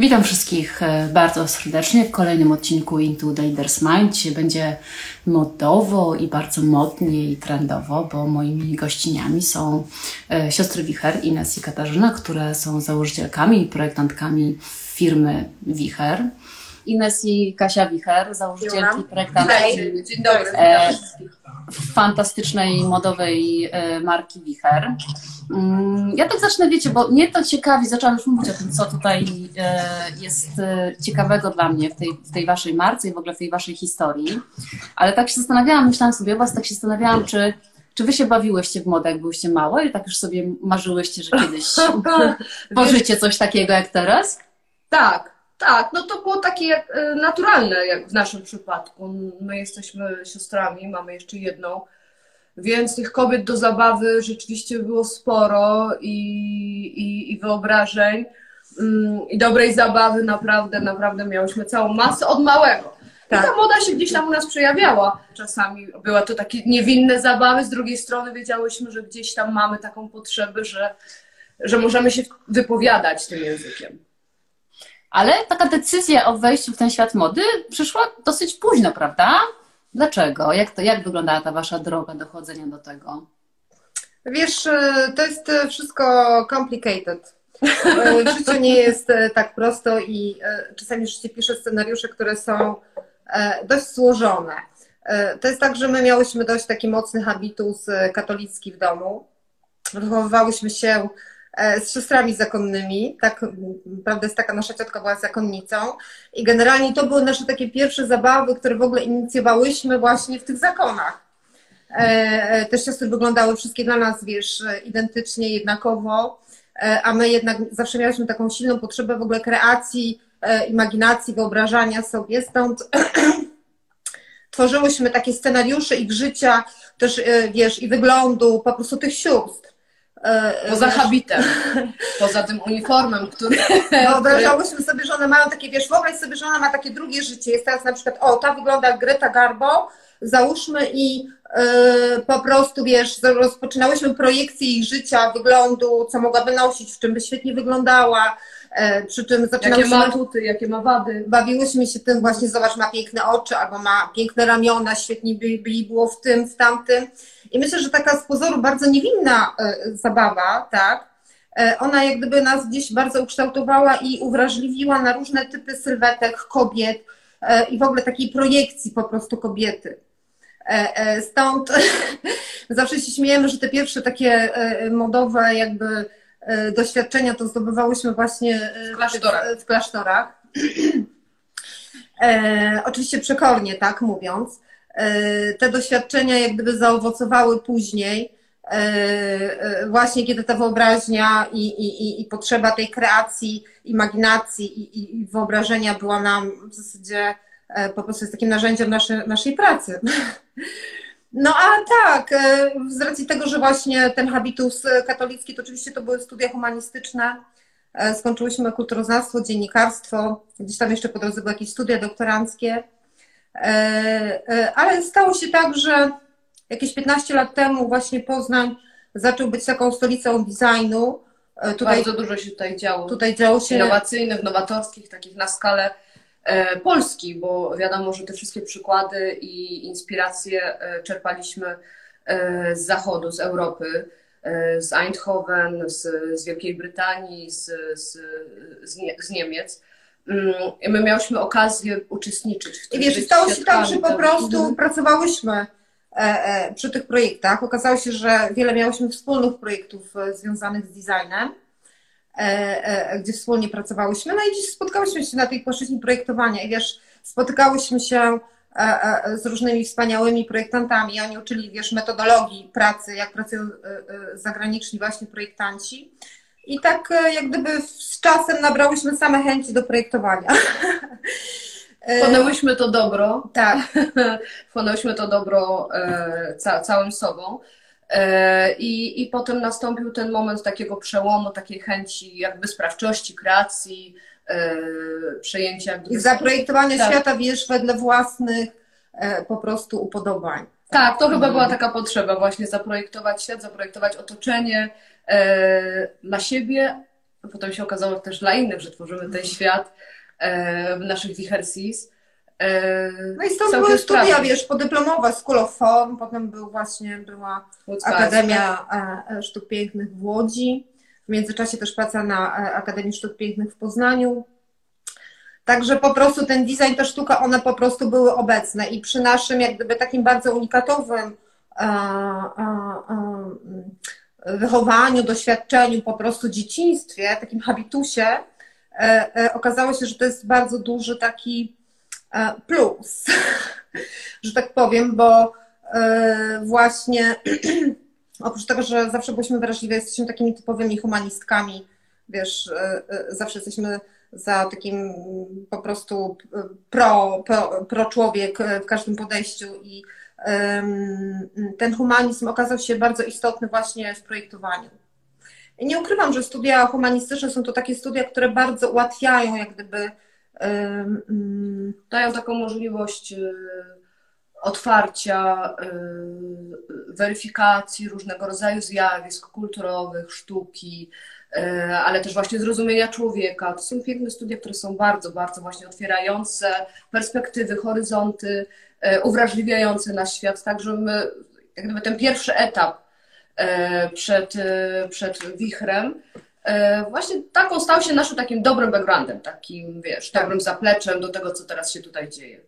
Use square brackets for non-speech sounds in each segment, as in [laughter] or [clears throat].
Witam wszystkich e, bardzo serdecznie w kolejnym odcinku Into Leader's Mind. Będzie modowo i bardzo modnie i trendowo, bo moimi gościniami są e, siostry Wicher, Ines i Katarzyna, które są założycielkami i projektantkami firmy Wicher. Ines i Kasia Wicher, założycielki, projektantki. Dzień dobry. E, fantastycznej modowej e, marki Wicher. Mm, Ja tak zacznę, wiecie, bo mnie to ciekawi, zaczęłam już mówić o tym, co tutaj e, jest e, ciekawego dla mnie w tej, w tej waszej marce i w ogóle w tej waszej historii. Ale tak się zastanawiałam, myślałam sobie o was, tak się zastanawiałam, czy, czy wy się bawiłyście w modę, jak byłyście małe i tak już sobie marzyłyście, że kiedyś [laughs] tworzycie coś takiego jak teraz? Tak, tak. No to było takie e, naturalne jak w naszym przypadku. My jesteśmy siostrami, mamy jeszcze jedną, więc tych kobiet do zabawy rzeczywiście było sporo i, i, i wyobrażeń mm, i dobrej zabawy naprawdę, naprawdę miałyśmy całą masę od małego. I Tak. ta moda się gdzieś tam u nas przejawiała. Czasami były to takie niewinne zabawy, z drugiej strony wiedziałyśmy, że gdzieś tam mamy taką potrzebę, że, że możemy się wypowiadać tym językiem. Ale taka decyzja o wejściu w ten świat mody przyszła dosyć późno, prawda? Dlaczego? Jak, to, jak wyglądała ta wasza droga dochodzenia do tego? Wiesz, e, to jest e, wszystko complicated. W życiu nie jest tak prosto i czasami życie pisze scenariusze, które są e, dość złożone. E, To jest tak, że my miałyśmy dość taki mocny habitus katolicki w domu. Wychowywałyśmy się z siostrami zakonnymi, tak, prawda jest taka, nasza ciotka była zakonnicą i generalnie to były nasze takie pierwsze zabawy, które w ogóle inicjowałyśmy właśnie w tych zakonach. E, Te siostry wyglądały wszystkie dla nas, wiesz, e, identycznie, jednakowo, e, a my jednak zawsze miałyśmy taką silną potrzebę w ogóle kreacji, e, imaginacji, wyobrażania sobie, stąd [clears throat] tworzyłyśmy takie scenariusze ich życia, też, e, wiesz, i wyglądu, po prostu tych sióstr. E, Poza wiesz, habitem, [laughs] poza tym uniformem, który. Wyobrażałyśmy sobie, że one mają takie, wiesz, wyobraź sobie, że ona ma takie drugie życie. Jest teraz na przykład, o, ta wygląda jak Greta Garbo, załóżmy i yy, po prostu, wiesz, rozpoczynałyśmy projekcję ich życia, wyglądu, co mogłaby nosić, w czym by świetnie wyglądała, e, przy czym Jakie ma atuty, jakie ma wady. Bawiłyśmy się tym właśnie, zobacz, ma piękne oczy, albo ma piękne ramiona, świetnie by, by jej było w tym, w tamtym. I myślę, że taka z pozoru bardzo niewinna e, zabawa, tak, e, ona jak gdyby nas gdzieś bardzo ukształtowała i uwrażliwiła na różne typy sylwetek kobiet e, i w ogóle takiej projekcji po prostu kobiety. Stąd [laughs] zawsze się śmiejemy, że te pierwsze takie modowe jakby doświadczenia to zdobywałyśmy właśnie W klasztorach. w klasztorach. [clears throat] E, oczywiście przekornie, tak mówiąc. E, te doświadczenia jak gdyby zaowocowały później, e, e, właśnie kiedy ta wyobraźnia i, i, i- potrzeba tej kreacji, imaginacji i, i, wyobrażenia była nam w zasadzie po prostu jest takim narzędziem naszej, naszej pracy. [laughs] No a tak, z racji tego, że właśnie ten habitus katolicki, to oczywiście to były studia humanistyczne, Skończyłyśmy kulturoznawstwo, dziennikarstwo, gdzieś tam jeszcze po drodze były jakieś studia doktoranckie. E, e, Ale stało się tak, że jakieś 15 lat temu właśnie Poznań zaczął być taką stolicą designu. E, Tutaj, Bardzo dużo się tutaj działo. tutaj działo się. Innowacyjnych, nowatorskich, takich na skalę Polski, bo wiadomo, że te wszystkie przykłady i inspiracje czerpaliśmy z zachodu, z Europy, z Eindhoven, z, z Wielkiej Brytanii, z, z, z Niemiec. Mm, I my miałyśmy okazję uczestniczyć w I tym. wiesz, być stało się tak, że po prostu Mhm. pracowałyśmy e, e, przy tych projektach. Okazało się, że wiele miałyśmy wspólnych projektów e, związanych z designem, gdzie wspólnie pracowałyśmy. No i dziś spotkałyśmy się na tej płaszczyźnie projektowania i wiesz, spotykałyśmy się z różnymi wspaniałymi projektantami. Oni uczyli, wiesz, metodologii pracy, jak pracują zagraniczni właśnie projektanci. I tak e, jak gdyby z czasem nabrałyśmy same chęci do projektowania. [laughs] Wchłonęłyśmy to dobro, Tak. [laughs] wchłonęłyśmy to dobro e, ca, całym sobą. E, I, I potem nastąpił ten moment takiego przełomu, takiej chęci jakby sprawczości, kreacji, przejęcia. I zaprojektowania Tak. świata, wiesz, wedle własnych po prostu upodobań. Tak, to chyba była taka potrzeba właśnie zaprojektować świat, zaprojektować otoczenie dla siebie potem się okazało też dla innych, że tworzymy ten świat w naszych Wichersis. No i stąd były studia, sprawdzić. wiesz, podyplomowe School of Form, potem był właśnie, była Łódzka Akademia Sztuk Pięknych w Łodzi, w międzyczasie też praca na Akademii Sztuk Pięknych w Poznaniu, Także po prostu ten design, ta sztuka, one po prostu były obecne i przy naszym jak gdyby takim bardzo unikatowym e, e, e, wychowaniu, doświadczeniu, po prostu dzieciństwie, takim habitusie, okazało się, że to jest bardzo duży taki plus, [laughs] że tak powiem, bo właśnie [clears throat] oprócz tego, że zawsze byliśmy wrażliwe, jesteśmy takimi typowymi humanistkami, wiesz, zawsze jesteśmy za takim po prostu pro, pro, pro człowiek w każdym podejściu i ten humanizm okazał się bardzo istotny właśnie w projektowaniu. Nie ukrywam, że studia humanistyczne są to takie studia, które bardzo ułatwiają jak gdyby dają taką możliwość y, otwarcia, y, weryfikacji różnego rodzaju zjawisk kulturowych, sztuki, E, ale też właśnie zrozumienia człowieka. To są piękne studia, które są bardzo, bardzo właśnie otwierające perspektywy, horyzonty, e, uwrażliwiające na świat, tak że my, jak gdyby ten pierwszy etap e, przed, przed wichrem, właśnie taką stał się naszym takim dobrym backgroundem, takim, wiesz, tak. dobrym zapleczem do tego, co teraz się tutaj dzieje.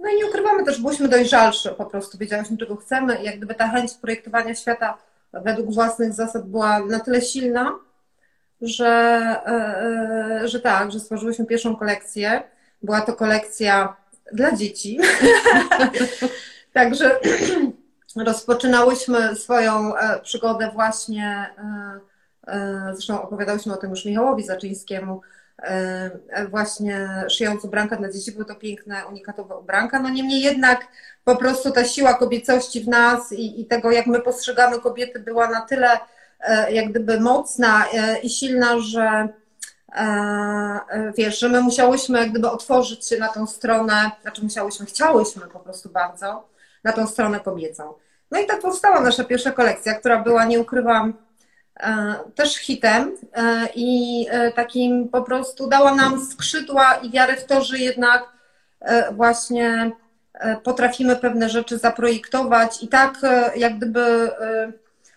No i nie ukrywamy też, byliśmy dojrzalsze po prostu, wiedziałyśmy, czego chcemy i jak gdyby ta chęć projektowania świata według własnych zasad była na tyle silna, że, e, e, że tak, że stworzyłyśmy pierwszą kolekcję. Była to kolekcja dla dzieci. [laughs] Także [clears throat] rozpoczynałyśmy swoją e, przygodę właśnie, zresztą opowiadałyśmy o tym już Michałowi Zaczyńskiemu, właśnie szyjąc ubranka dla dzieci, były to piękne, unikatowe ubranka. No niemniej jednak po prostu ta siła kobiecości w nas i, i tego, jak my postrzegamy kobiety, była na tyle E, jak gdyby mocna e, i silna, że e, wiesz, że my musiałyśmy jak gdyby otworzyć się na tą stronę, znaczy musiałyśmy, chciałyśmy po prostu bardzo, na tą stronę kobiecą. No i tak powstała nasza pierwsza kolekcja, która była, nie ukrywam, też hitem i takim po prostu dała nam skrzydła i wiarę w to, że jednak właśnie potrafimy pewne rzeczy zaprojektować i tak jak gdyby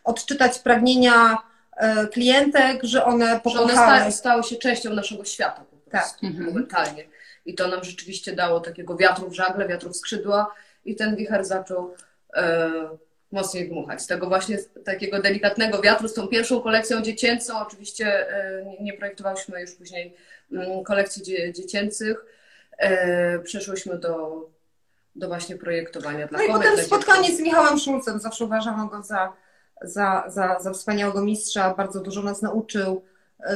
odczytać pragnienia e, klientek, że one pokochały. Że one stały, stały się częścią naszego świata po prostu, tak. Mhm. momentalnie. I to nam rzeczywiście dało takiego wiatru w żagle, wiatru w skrzydła i ten wicher zaczął e, mocniej dmuchać. Z tego właśnie takiego delikatnego wiatru, z tą pierwszą kolekcją dziecięcą, oczywiście e, nie projektowałyśmy już później mm, kolekcji dzie, dziecięcych, e, przeszłyśmy do, do właśnie projektowania dla No i potem spotkanie z Michałem Szulcem, zawsze uważam go za za, za, za wspaniałego mistrza, bardzo dużo nas nauczył. Yy,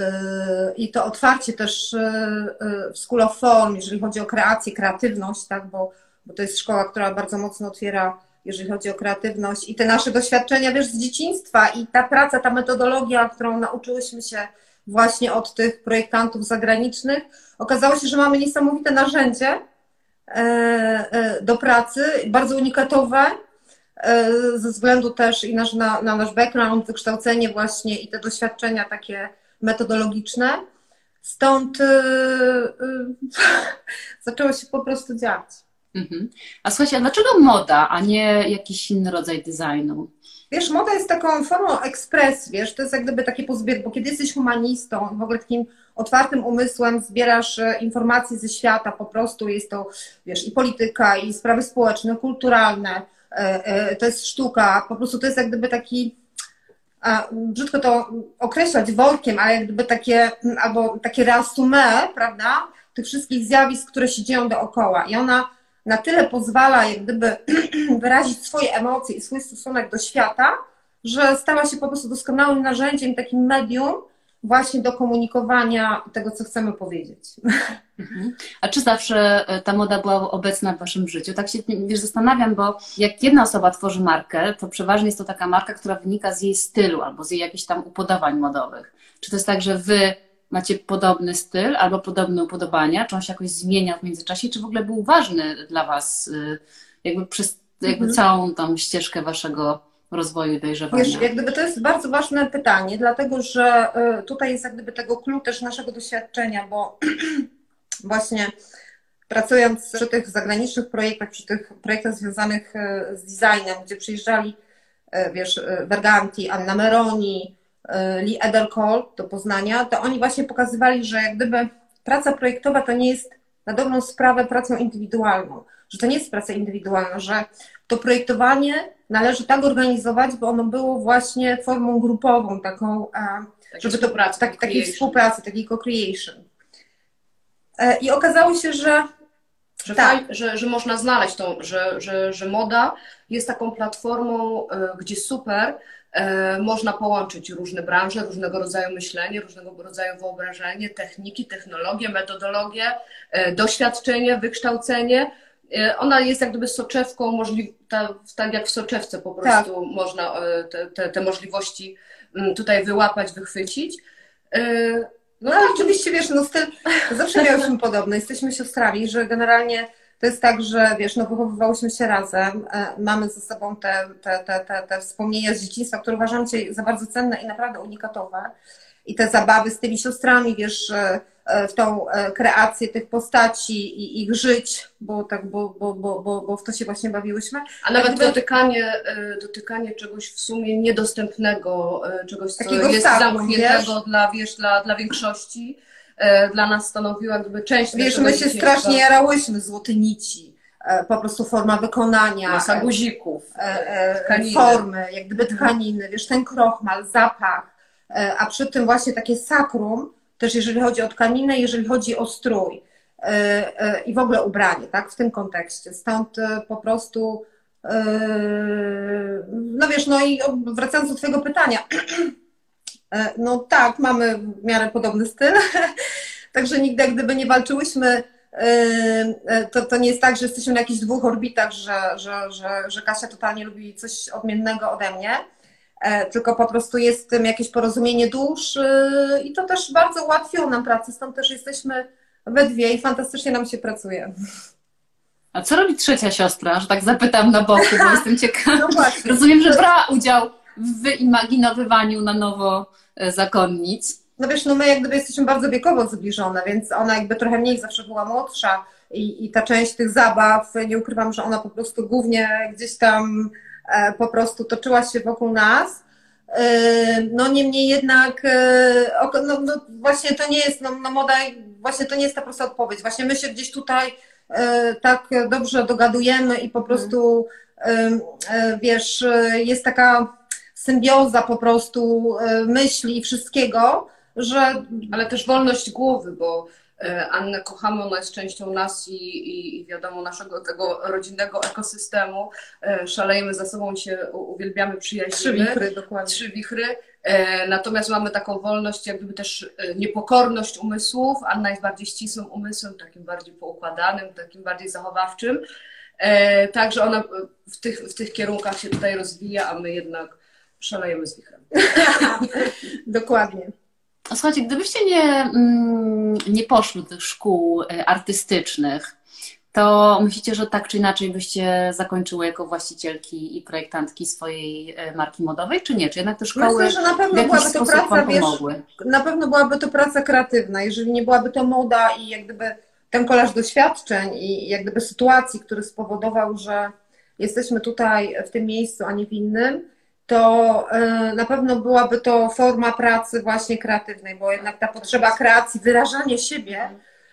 I to otwarcie też yy, w School of Form, jeżeli chodzi o kreację, kreatywność, tak, bo, bo to jest szkoła, która bardzo mocno otwiera, jeżeli chodzi o kreatywność i te nasze doświadczenia, wiesz, z dzieciństwa i ta praca, ta metodologia, którą nauczyłyśmy się właśnie od tych projektantów zagranicznych, okazało się, że mamy niesamowite narzędzie do pracy, bardzo unikatowe, ze względu też i nasz, na, na nasz background, wykształcenie właśnie i te doświadczenia takie metodologiczne. Stąd yy, [laughs] zaczęło się po prostu działać. Mhm. A słuchajcie, a dlaczego moda, a nie jakiś inny rodzaj designu? Wiesz, moda jest taką formą ekspresji, wiesz, to jest jak gdyby takie pozbier, bo kiedy jesteś humanistą, w ogóle takim otwartym umysłem zbierasz e, informacje ze świata, po prostu jest to, wiesz, i polityka, i sprawy społeczne, kulturalne, E, e, to jest sztuka, po prostu to jest jak gdyby taki, brzydko to określać workiem, ale jak gdyby takie, albo takie reasumé, prawda, tych wszystkich zjawisk, które się dzieją dookoła. I ona na tyle pozwala jak gdyby [clears throat] wyrazić swoje emocje i swój stosunek do świata, że stała się po prostu doskonałym narzędziem, takim medium, właśnie do komunikowania tego, co chcemy powiedzieć. Mhm. A czy zawsze e, ta moda była obecna w Waszym życiu? Tak się wiesz, zastanawiam, bo jak jedna osoba tworzy markę, to przeważnie jest to taka marka, która wynika z jej stylu albo z jej jakichś tam upodobań modowych. Czy to jest tak, że Wy macie podobny styl albo podobne upodobania? Czy on się jakoś zmieniał w międzyczasie? Czy w ogóle był ważny dla Was e, jakby przez jakby mhm. całą tą ścieżkę Waszego rozwoju dojrzewania? Wiesz, jak gdyby to jest bardzo ważne pytanie, dlatego że tutaj jest jak gdyby tego klucz też naszego doświadczenia, bo [clears throat] właśnie pracując przy tych zagranicznych projektach, przy tych projektach związanych z designem, gdzie przyjeżdżali, wiesz, Verganti, Anna Meroni, Lee Edercole do Poznania, to oni właśnie pokazywali, że jak gdyby praca projektowa to nie jest na dobrą sprawę pracą indywidualną, że to nie jest praca indywidualna, że to projektowanie należy tak organizować, by ono było właśnie formą grupową, taką, żeby to tak, takiej współpracy, takiej co-creation. E, I okazało się, że że, tak. że, że można znaleźć tą, że, że, że moda jest taką platformą, e, gdzie super E, można połączyć różne branże, różnego rodzaju myślenie, różnego rodzaju wyobrażenie, techniki, technologie, metodologie, e, doświadczenie, wykształcenie. E, ona jest jak gdyby soczewką, możli- ta, tak jak w soczewce po prostu tak. można te, te, te, możliwości mm, tutaj wyłapać, wychwycić. No, no oczywiście, wiesz, no styl zawsze miałyśmy [laughs] podobny. Jesteśmy siostrami, że generalnie to jest tak, że wiesz, no wychowywałyśmy się razem, e, mamy ze sobą te, te, te, te, te wspomnienia z dzieciństwa, które uważam cię za bardzo cenne i naprawdę unikatowe. I te zabawy z tymi siostrami, wiesz, e, e, w tą kreację tych postaci i ich żyć, bo tak, bo, bo, bo, bo, bo w to się właśnie bawiłyśmy. A nawet gdyby... dotykanie, dotykanie czegoś w sumie niedostępnego, czegoś, co Takiego jest zamkniętego wiesz? dla, wiesz, dla, dla większości E, dla nas stanowiła jakby część Wiesz, my się strasznie jarałyśmy złote nici, e, po prostu forma wykonania. Masa guzików, e, tkaniny. formy, jak gdyby tkaniny, wiesz, ten krochmal, zapach, a przy tym właśnie takie sakrum, też jeżeli chodzi o tkaninę, jeżeli chodzi o strój i w ogóle ubranie, tak, w tym kontekście. Stąd po prostu, no wiesz, no i wracając do Twojego pytania, [clears throat] E, no tak, mamy w miarę podobny styl, [laughs] także nigdy gdyby nie walczyłyśmy, e, e, to, to nie jest tak, że jesteśmy na jakichś dwóch orbitach, że, że, że, że Kasia totalnie lubi coś odmiennego ode mnie, tylko po prostu jest w tym jakieś porozumienie dusz i to też bardzo ułatwiło nam pracę, stąd też jesteśmy we dwie i fantastycznie nam się pracuje. A co robi trzecia siostra, że tak zapytam na boku, bo jestem [laughs] ciekawa. No Rozumiem, że brała udział w wyimaginowywaniu na nowo e, zakonnic. No wiesz, no my jak gdyby jesteśmy bardzo wiekowo zbliżone, więc ona jakby trochę mniej zawsze była młodsza i, i ta część tych zabaw, nie ukrywam, że ona po prostu głównie gdzieś tam e, po prostu toczyła się wokół nas. E, no niemniej jednak, no, no, właśnie to nie jest, no, no moda, właśnie to nie jest ta prosta odpowiedź. Właśnie my się gdzieś tutaj tak dobrze dogadujemy i po prostu, wiesz, jest taka symbioza po prostu e, myśli i wszystkiego, że... Ale też wolność głowy, bo e, Annę kochamy, ona jest częścią nas i, i, i, wiadomo naszego tego rodzinnego ekosystemu. E, szalejemy za sobą się, uwielbiamy, przyjaźnimy. Trzy wichry, dokładnie. Trzy wichry. Natomiast mamy taką wolność, jak gdyby też niepokorność umysłów. Anna jest bardziej ścisłym umysłem, takim bardziej poukładanym, takim bardziej zachowawczym. Także ona w tych, w tych kierunkach się tutaj rozwija, a my jednak szalejemy z wichrem. [laughs] Dokładnie. Słuchajcie, gdybyście nie, mm, nie poszły do tych szkół e, artystycznych, to myślicie, że tak czy inaczej byście zakończyły jako właścicielki i projektantki swojej e, marki modowej, czy nie? Czy jednak te szkoły Myślę, że na pewno byłaby to praca, wiesz, na pewno byłaby to praca kreatywna, jeżeli nie byłaby to moda i jak gdyby ten kolaż doświadczeń i jak gdyby sytuacji, który spowodował, że jesteśmy tutaj w tym miejscu, a nie w innym, to e, na pewno byłaby to forma pracy właśnie kreatywnej, bo jednak ta potrzeba kreacji, wyrażania siebie,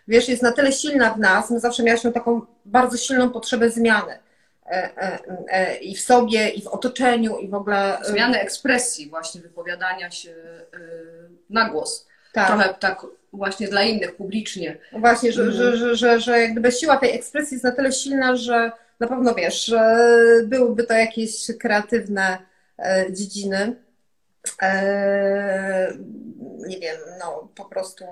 wiesz, jest na tyle silna w nas, my zawsze mieliśmy taką bardzo silną potrzebę zmiany e, e, i w sobie, i w otoczeniu, i w ogóle... Zmiany ekspresji właśnie, wypowiadania się na głos. Tak. Trochę tak właśnie dla innych, publicznie. Właśnie, że, mhm. że, że, że, że jak gdyby siła tej ekspresji jest na tyle silna, że na pewno wiesz, że byłyby to jakieś kreatywne dziedziny. E, nie wiem, no po prostu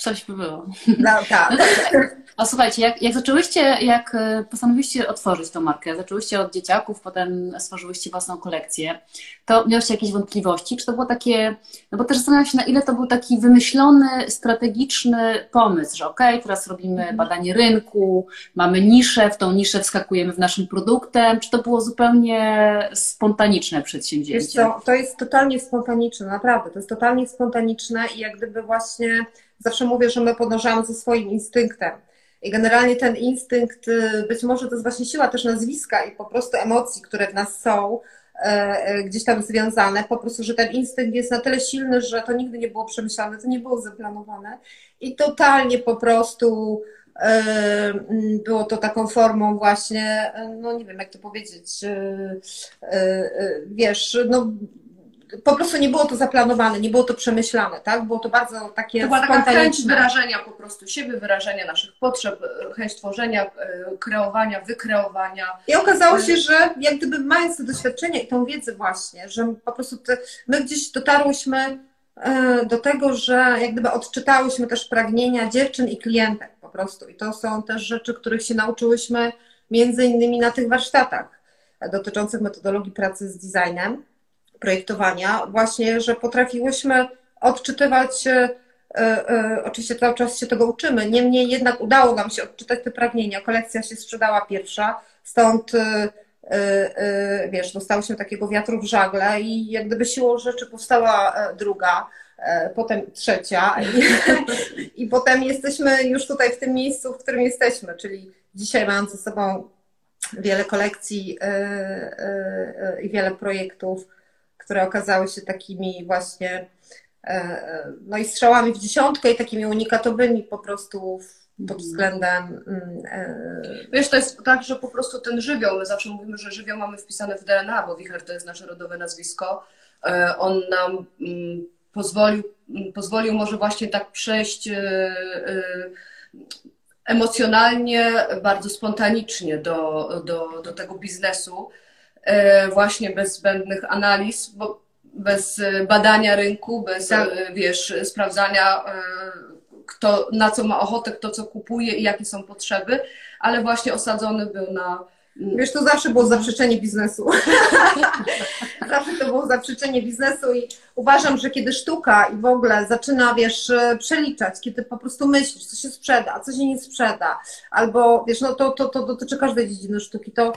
Coś by było. No, tak. [laughs] A słuchajcie, jak, jak zaczęłyście, jak e, postanowiliście otworzyć tą markę, zaczęłyście od dzieciaków, potem stworzyłyście własną kolekcję, to miałyście jakieś wątpliwości? Czy to było takie, no bo też zastanawiam się, na ile to był taki wymyślony, strategiczny pomysł, że okej, okay, teraz robimy mhm. badanie rynku, mamy niszę, w tą niszę wskakujemy w naszym produktem, czy to było zupełnie spontaniczne przedsięwzięcie? Wiesz co, to jest totalnie spontaniczne, naprawdę, to jest totalnie spontaniczne i jak gdyby właśnie zawsze mówię, że my podążamy ze swoim instynktem. I generalnie ten instynkt, y, być może to jest właśnie siła też nazwiska i po prostu emocji, które w nas są, e, e, gdzieś tam związane, po prostu, że ten instynkt jest na tyle silny, że to nigdy nie było przemyślane, to nie było zaplanowane i totalnie po prostu e, było to taką formą właśnie, no nie wiem jak to powiedzieć, wiesz, no po prostu nie było to zaplanowane, nie było to przemyślane, tak? Było to bardzo takie To była taka chęć wyrażenia po prostu siebie, wyrażenia naszych potrzeb, e, chęć tworzenia, e, kreowania, wykreowania. I okazało się, że jak gdyby mając te doświadczenia i tą wiedzę właśnie, że po prostu te, my gdzieś dotarłyśmy e, do tego, że jak gdyby odczytałyśmy też pragnienia dziewczyn i klientek po prostu. I to są też rzeczy, których się nauczyłyśmy między innymi na tych warsztatach dotyczących metodologii pracy z designem projektowania, właśnie, że potrafiłyśmy odczytywać, e, e, oczywiście cały czas się tego uczymy, niemniej jednak udało nam się odczytać te pragnienia. Kolekcja się sprzedała pierwsza, stąd e, wiesz, dostałyśmy takiego wiatru w żagle i jak gdyby siłą rzeczy powstała druga, potem trzecia i, [laughs] i potem jesteśmy już tutaj w tym miejscu, w którym jesteśmy, czyli dzisiaj mając ze sobą wiele kolekcji i wiele projektów, które okazały się takimi właśnie e, e, no i strzałami w dziesiątkę i takimi unikatowymi po prostu pod mhm. względem. Mm, e, Wiesz, to jest tak, że po prostu ten żywioł, my zawsze mówimy, że żywioł mamy wpisane w DNA, bo wicher to jest nasze rodowe nazwisko. On nam mm, pozwolił, mm, pozwolił może właśnie tak przejść emocjonalnie, bardzo spontanicznie do, do, do tego biznesu. E, właśnie bez zbędnych analiz, bo bez e, badania rynku, bez tak. E, wiesz, sprawdzania kto na co ma ochotę, kto co kupuje i jakie są potrzeby, ale właśnie osadzony był na mm, Wiesz, to zawsze było zaprzeczenie biznesu. [laughs] zawsze to było zaprzeczenie biznesu i uważam, że kiedy sztuka i w ogóle zaczyna, wiesz, przeliczać, kiedy po prostu myślisz, co się sprzeda, co się nie sprzeda, albo, wiesz, no to, to, to dotyczy każdej dziedziny sztuki, to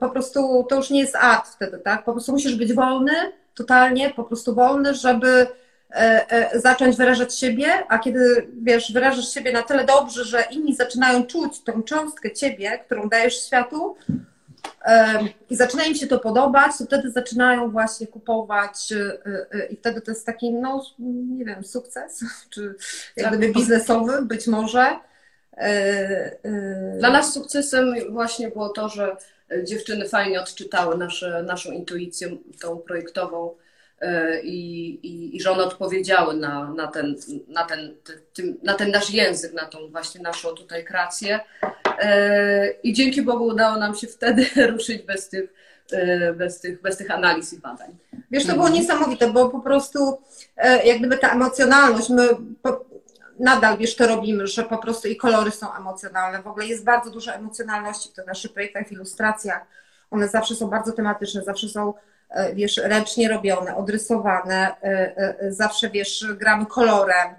po prostu to już nie jest art wtedy, tak? Po prostu musisz być wolny, totalnie, po prostu wolny, żeby e, e, zacząć wyrażać siebie, a kiedy wiesz, wyrażasz siebie na tyle dobrze, że inni zaczynają czuć tą cząstkę ciebie, którą dajesz światu i zaczyna im się to podobać, to wtedy zaczynają właśnie kupować i wtedy to jest taki, no nie wiem, sukces, [laughs] czy jak gdyby tak. biznesowy być może. Dla nas sukcesem właśnie było to, że dziewczyny fajnie odczytały nasze, naszą intuicję, tą projektową e, i, i, i że one odpowiedziały na, na, ten, na, ten, tym, na ten nasz język, na tą właśnie naszą tutaj kreację. E, I dzięki Bogu udało nam się wtedy [laughs] ruszyć bez tych, e, bez tych, bez tych analiz i badań. Wiesz, to było niesamowite, bo po prostu jak gdyby ta emocjonalność, my nadal, wiesz, to robimy, że po prostu i kolory są emocjonalne. W ogóle jest bardzo dużo emocjonalności w tych naszych projektach, w ilustracjach. One zawsze są bardzo tematyczne, zawsze są, e, wiesz, ręcznie robione, odrysowane. E, e, zawsze, wiesz, gramy kolorem,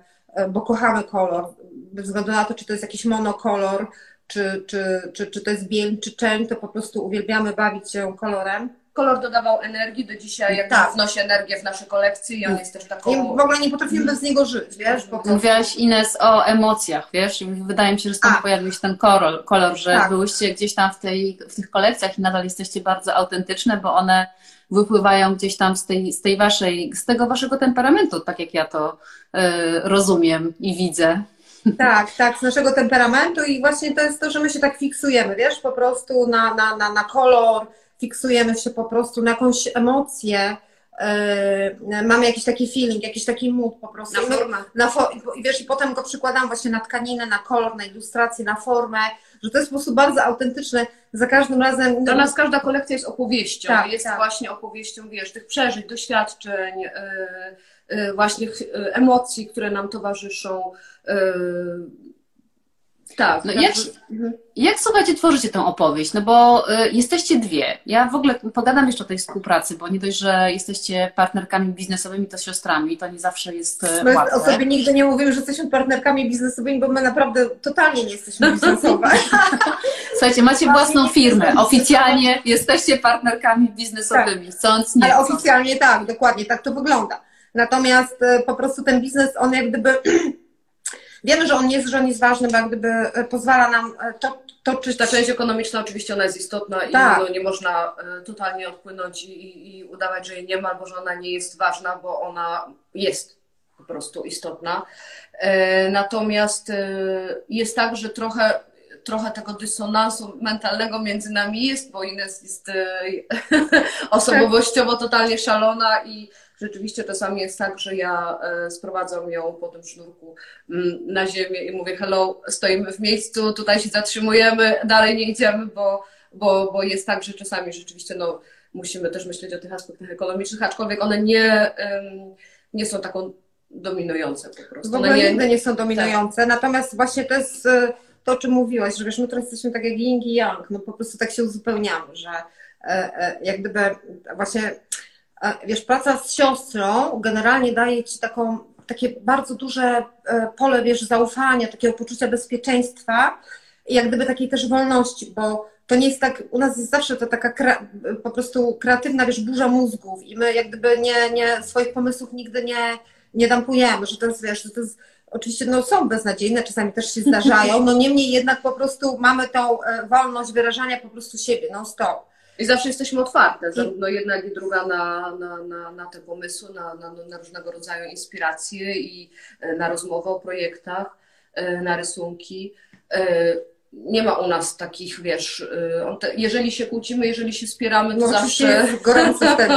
bo kochamy kolor. Bez względu na to, czy to jest jakiś monokolor, czy, czy, czy, czy to jest biel, czy czeń, to po prostu uwielbiamy bawić się kolorem kolor dodawał energii, do dzisiaj jak tak. wnosi energię w nasze kolekcje i on jest też taką... I w ogóle nie potrafimy bez niego żyć, wiesz? Po Mówiłaś Ines o emocjach, wiesz? Wydaje mi się, że stąd A. pojawił się ten kolor, kolor że tak. byłyście gdzieś tam w, tej, w tych kolekcjach i nadal jesteście bardzo autentyczne, bo one wypływają gdzieś tam z tej, z tej waszej, z tego waszego temperamentu, tak jak ja to y, rozumiem i widzę. Tak, tak, z naszego temperamentu i właśnie to jest to, że my się tak fiksujemy, wiesz, po prostu na, na, na, na kolor, fiksujemy się po prostu na jakąś emocję, yy, mamy jakiś taki feeling, jakiś taki mood po prostu. Na formę. Na i, wiesz, I potem go przykładam właśnie na tkaninę, na kolor, na ilustrację, na formę, że to jest po prostu bardzo autentyczne. Za każdym razem. Dla nas każda kolekcja jest opowieścią. Tak, jest tak. właśnie opowieścią, wiesz, tych przeżyć, doświadczeń, yy, yy, właśnie emocji, które nam towarzyszą. Tak. No jak, Mhm. jak słuchajcie, tworzycie tę opowieść? No bo y, jesteście dwie. Ja w ogóle pogadam jeszcze o tej współpracy, bo nie dość, że jesteście partnerkami biznesowymi, to siostrami, to nie zawsze jest y, My łatwe. o sobie nigdy nie mówimy, że jesteśmy partnerkami biznesowymi, bo my naprawdę totalnie nie jesteśmy biznesowe. [laughs] Słuchajcie, macie własną firmę. Oficjalnie jesteście partnerkami biznesowymi, chcąc, nie Ale oficjalnie tak, dokładnie, tak to wygląda. Natomiast e, po prostu ten biznes, on jak gdyby, [clears throat] wiemy, że on jest, że on jest ważny, bo jak gdyby e, pozwala nam e, to, toczyć Ta część ekonomiczna oczywiście ona jest istotna i Tak. no, nie można e, totalnie odpłynąć i, i, i udawać, że jej nie ma, albo że ona nie jest ważna, bo ona jest po prostu istotna. Natomiast jest tak, że trochę, trochę tego dysonansu mentalnego między nami jest, bo Ines jest [laughs] osobowościowo totalnie szalona i rzeczywiście czasami jest tak, że ja e, sprowadzam ją po tym sznurku mm, na ziemię i mówię hello, stoimy w miejscu, tutaj się zatrzymujemy, dalej nie idziemy, bo, bo, bo jest tak, że czasami rzeczywiście no, musimy też myśleć o tych aspektach ekonomicznych, aczkolwiek one nie, nie są taką dominujące po prostu. w One ogóle nie, nigdy nie są dominujące. Natomiast właśnie to jest e, to, o czym mówiłaś, że wiesz, my teraz jesteśmy tak jak yin i yang, no po prostu tak się uzupełniamy, że e, jak gdyby właśnie, wiesz, praca z siostrą generalnie daje ci taką, takie bardzo duże e, pole, wiesz, zaufania, takiego poczucia bezpieczeństwa i jak gdyby takiej też wolności, bo to nie jest tak, u nas jest zawsze to taka kre, po prostu kreatywna, wiesz, burza mózgów i my jak gdyby nie, nie swoich pomysłów nigdy nie, nie dampujemy, że to jest, wiesz, to jest, oczywiście no, są beznadziejne, czasami też się zdarzają, no niemniej jednak po prostu mamy tą e, wolność wyrażania po prostu siebie, non stop. I zawsze jesteśmy otwarte, zarówno jedna, jak i druga na, na, na, na te pomysły, na, na, na różnego rodzaju inspiracje i e, na rozmowę o projektach, e, na rysunki. Nie ma u nas takich, wiesz, te, jeżeli się kłócimy, jeżeli się spieramy, to No, zawsze gorąco [laughs] wtedy.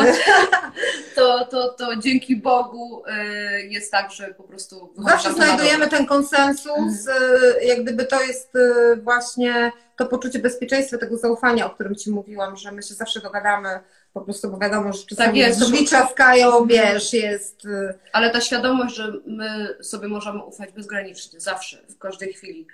to, to, to dzięki Bogu e, jest tak, że po prostu Zawsze znajdujemy ten konsensus, e, jak gdyby to jest właśnie to poczucie bezpieczeństwa, tego zaufania, o którym Ci mówiłam, że my się zawsze dogadamy, po prostu bo wiadomo, że czasami Tak jest. drzwi trzaskają, wiesz, jest... Ale ta świadomość, że my sobie możemy ufać bezgranicznie, zawsze, w każdej chwili,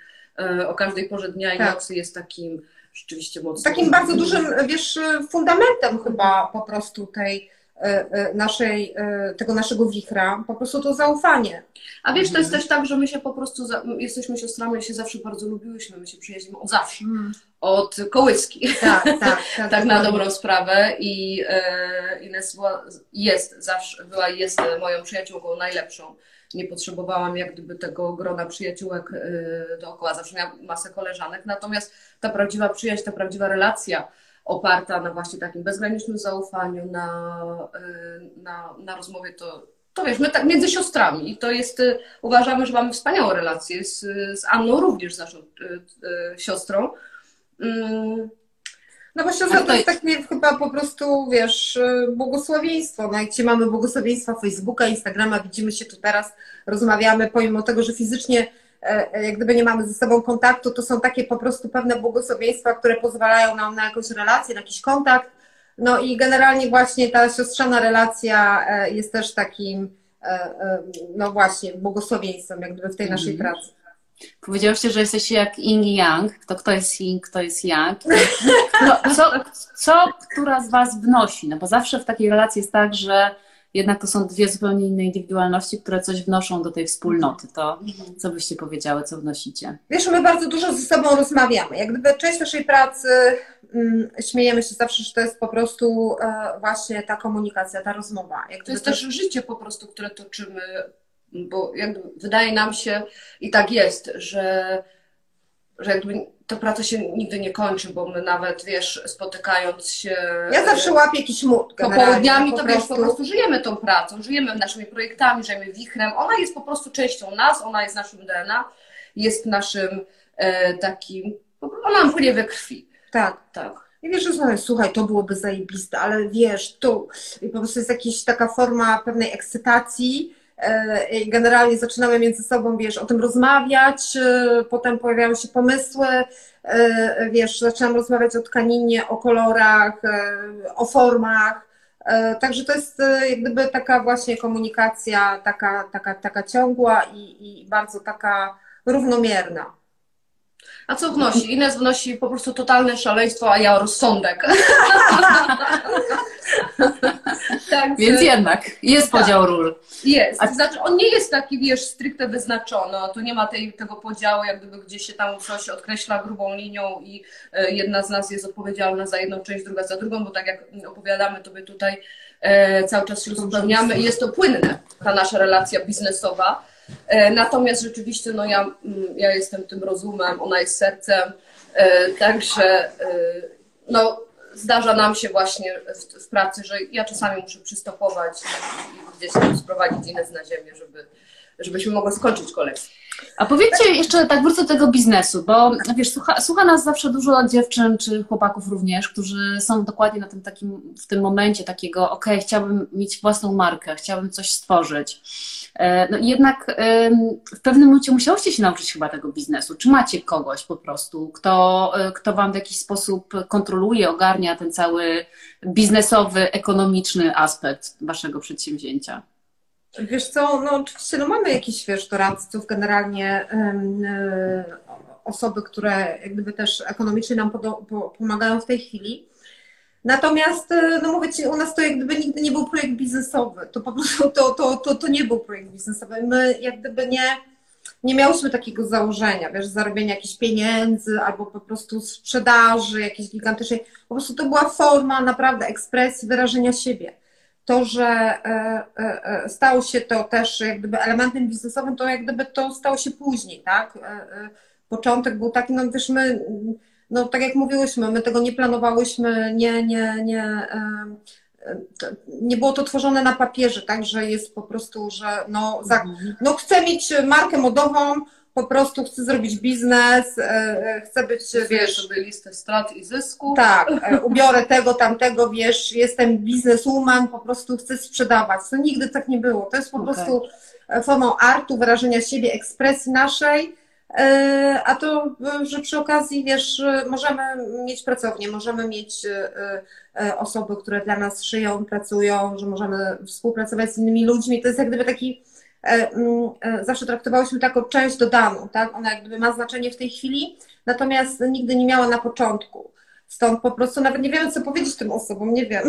o każdej porze dnia i Tak. nocy jest takim rzeczywiście mocnym. takim bardzo dużym, wiesz, fundamentem chyba po prostu tej e, e, naszej, e, tego naszego wichra, po prostu to zaufanie. A wiesz, to jest Mhm. też tak, że my się po prostu, za, my jesteśmy siostrami, się zawsze bardzo lubiłyśmy, my się przyjaźnimy od zawsze, Mm. od kołyski, Tak, tak. [laughs] Tak, tak na dokładnie. dobrą sprawę i e, Ines była, jest zawsze, była jest moją przyjaciółką najlepszą. Nie potrzebowałam jak gdyby tego grona przyjaciółek e, dookoła, zawsze miałam masę koleżanek, natomiast ta prawdziwa przyjaźń, ta prawdziwa relacja oparta na właśnie takim bezgranicznym zaufaniu, na, e, na, na rozmowie, to, to wiesz, my tak między siostrami i to jest, e, uważamy, że mamy wspaniałą relację z, z Anną również, z naszą siostrą. No bo siostra to jest takie chyba po prostu, wiesz, błogosławieństwo. No i gdzie mamy błogosławieństwa Facebooka, Instagrama, widzimy się tu teraz, rozmawiamy, pomimo tego, że fizycznie e, e, jak gdyby nie mamy ze sobą kontaktu, to są takie po prostu pewne błogosławieństwa, które pozwalają nam na jakąś relację, na jakiś kontakt. No i generalnie właśnie ta siostrzana relacja e, jest też takim, no właśnie, błogosławieństwem jak gdyby w tej naszej Mhm. pracy. Powiedziałyście, że jesteście jak Yin i Yang. To kto jest Yin, kto jest Yang? No, co, co która z Was wnosi? No bo zawsze w takiej relacji jest tak, że jednak to są dwie zupełnie inne indywidualności, które coś wnoszą do tej wspólnoty. To co byście powiedziały, co wnosicie? Wiesz, my bardzo dużo ze sobą rozmawiamy. Jak gdyby część naszej pracy, mm, śmiejemy się zawsze, że to jest po prostu e, właśnie ta komunikacja, ta rozmowa. Jak To jest też życie po prostu, które toczymy, bo jakby wydaje nam się i tak jest, że, że jakby ta praca się nigdy nie kończy, bo my nawet, wiesz, spotykając się Ja zawsze łapię jakiś mód. popołudniami, po to wiesz, po prostu żyjemy tą pracą, żyjemy naszymi projektami, żyjemy wichrem. Ona jest po prostu częścią nas, ona jest naszym DNA, jest naszym e, takim, ona nam płynie we krwi. Tak. Tak. I wiesz, że słuchaj, to byłoby zajebiste, ale wiesz, tu i po prostu jest jakaś taka forma pewnej ekscytacji, e, i generalnie zaczynamy między sobą, wiesz, o tym rozmawiać, e, potem pojawiają się pomysły, e, wiesz, zaczynam rozmawiać o tkaninie, o kolorach, o formach, Także to jest jak gdyby taka właśnie komunikacja, taka, taka, taka ciągła i, i bardzo taka równomierna. A co wnosi? Ines wnosi po prostu totalne szaleństwo, a ja rozsądek. [laughs] tak, Więc jednak jest tak. podział ról. Jest. A... Znaczy, on nie jest taki, wiesz, stricte wyznaczony. Tu nie ma tej, tego podziału, jak gdyby gdzieś się tam coś odkreśla grubą linią i e, jedna z nas jest odpowiedzialna za jedną część, druga za drugą, bo tak jak opowiadamy, to my tutaj e, cały czas się uzupełniamy i jest to płynne, ta nasza relacja biznesowa. E, natomiast rzeczywiście no ja, mm, ja jestem tym rozumem, ona jest sercem, e, także e, no, zdarza nam się właśnie w, w pracy, że ja czasami muszę przystopować i, gdzieś tam sprowadzić Ines na ziemię, żeby, żebyśmy mogły skończyć kolekcję. A powiedzcie jeszcze, tak wrócę do tego biznesu, bo wiesz, słucha, słucha, nas zawsze dużo dziewczyn czy chłopaków również, którzy są dokładnie na tym takim, w tym momencie takiego, ok, chciałbym mieć własną markę, chciałbym coś stworzyć. E, no i jednak w pewnym momencie musiałyście się nauczyć chyba tego biznesu. Czy macie kogoś po prostu, kto, e, kto wam w jakiś sposób kontroluje, ogarnia ten cały biznesowy, ekonomiczny aspekt waszego przedsięwzięcia? Wiesz co, no oczywiście no mamy jakichś, wiesz, doradców, generalnie yy, osoby, które jak gdyby też ekonomicznie nam pomagają w tej chwili. Natomiast, e, no mówię Ci, u nas to jak gdyby nigdy nie był projekt biznesowy. To po prostu [laughs] to, to, to, to nie był projekt biznesowy. My jak gdyby nie, nie miałyśmy takiego założenia, wiesz, zarobienia jakichś pieniędzy albo po prostu sprzedaży jakiejś gigantycznej. Po prostu to była forma naprawdę ekspresji, wyrażenia siebie. To, że e, e, stało się to też jak gdyby elementem biznesowym, to jak gdyby to stało się później, tak? Początek był taki, no wiesz, my no tak jak mówiłyśmy, my tego nie planowałyśmy, nie, nie, nie, nie było to tworzone na papierze, tak, że jest po prostu, że no, za, mhm. no chcę mieć markę modową, po prostu chcę zrobić biznes, e, e, chcę być, wiesz... sobie listę strat i zysku. Tak, e, [laughs] ubiorę tego, tamtego, wiesz, jestem bizneswoman, po prostu chcę sprzedawać. To nigdy tak nie było. To jest po okay. prostu formą artu, wyrażenia siebie, ekspresji naszej, a to, że przy okazji, wiesz, możemy mieć pracownię, możemy mieć osoby, które dla nas szyją, pracują, że możemy współpracować z innymi ludźmi. To jest jak gdyby taki, zawsze traktowałyśmy taką część dodaną, tak? Ona jak gdyby ma znaczenie w tej chwili, natomiast nigdy nie miała na początku. Stąd po prostu nawet nie wiemy, co powiedzieć tym osobom, nie wiem.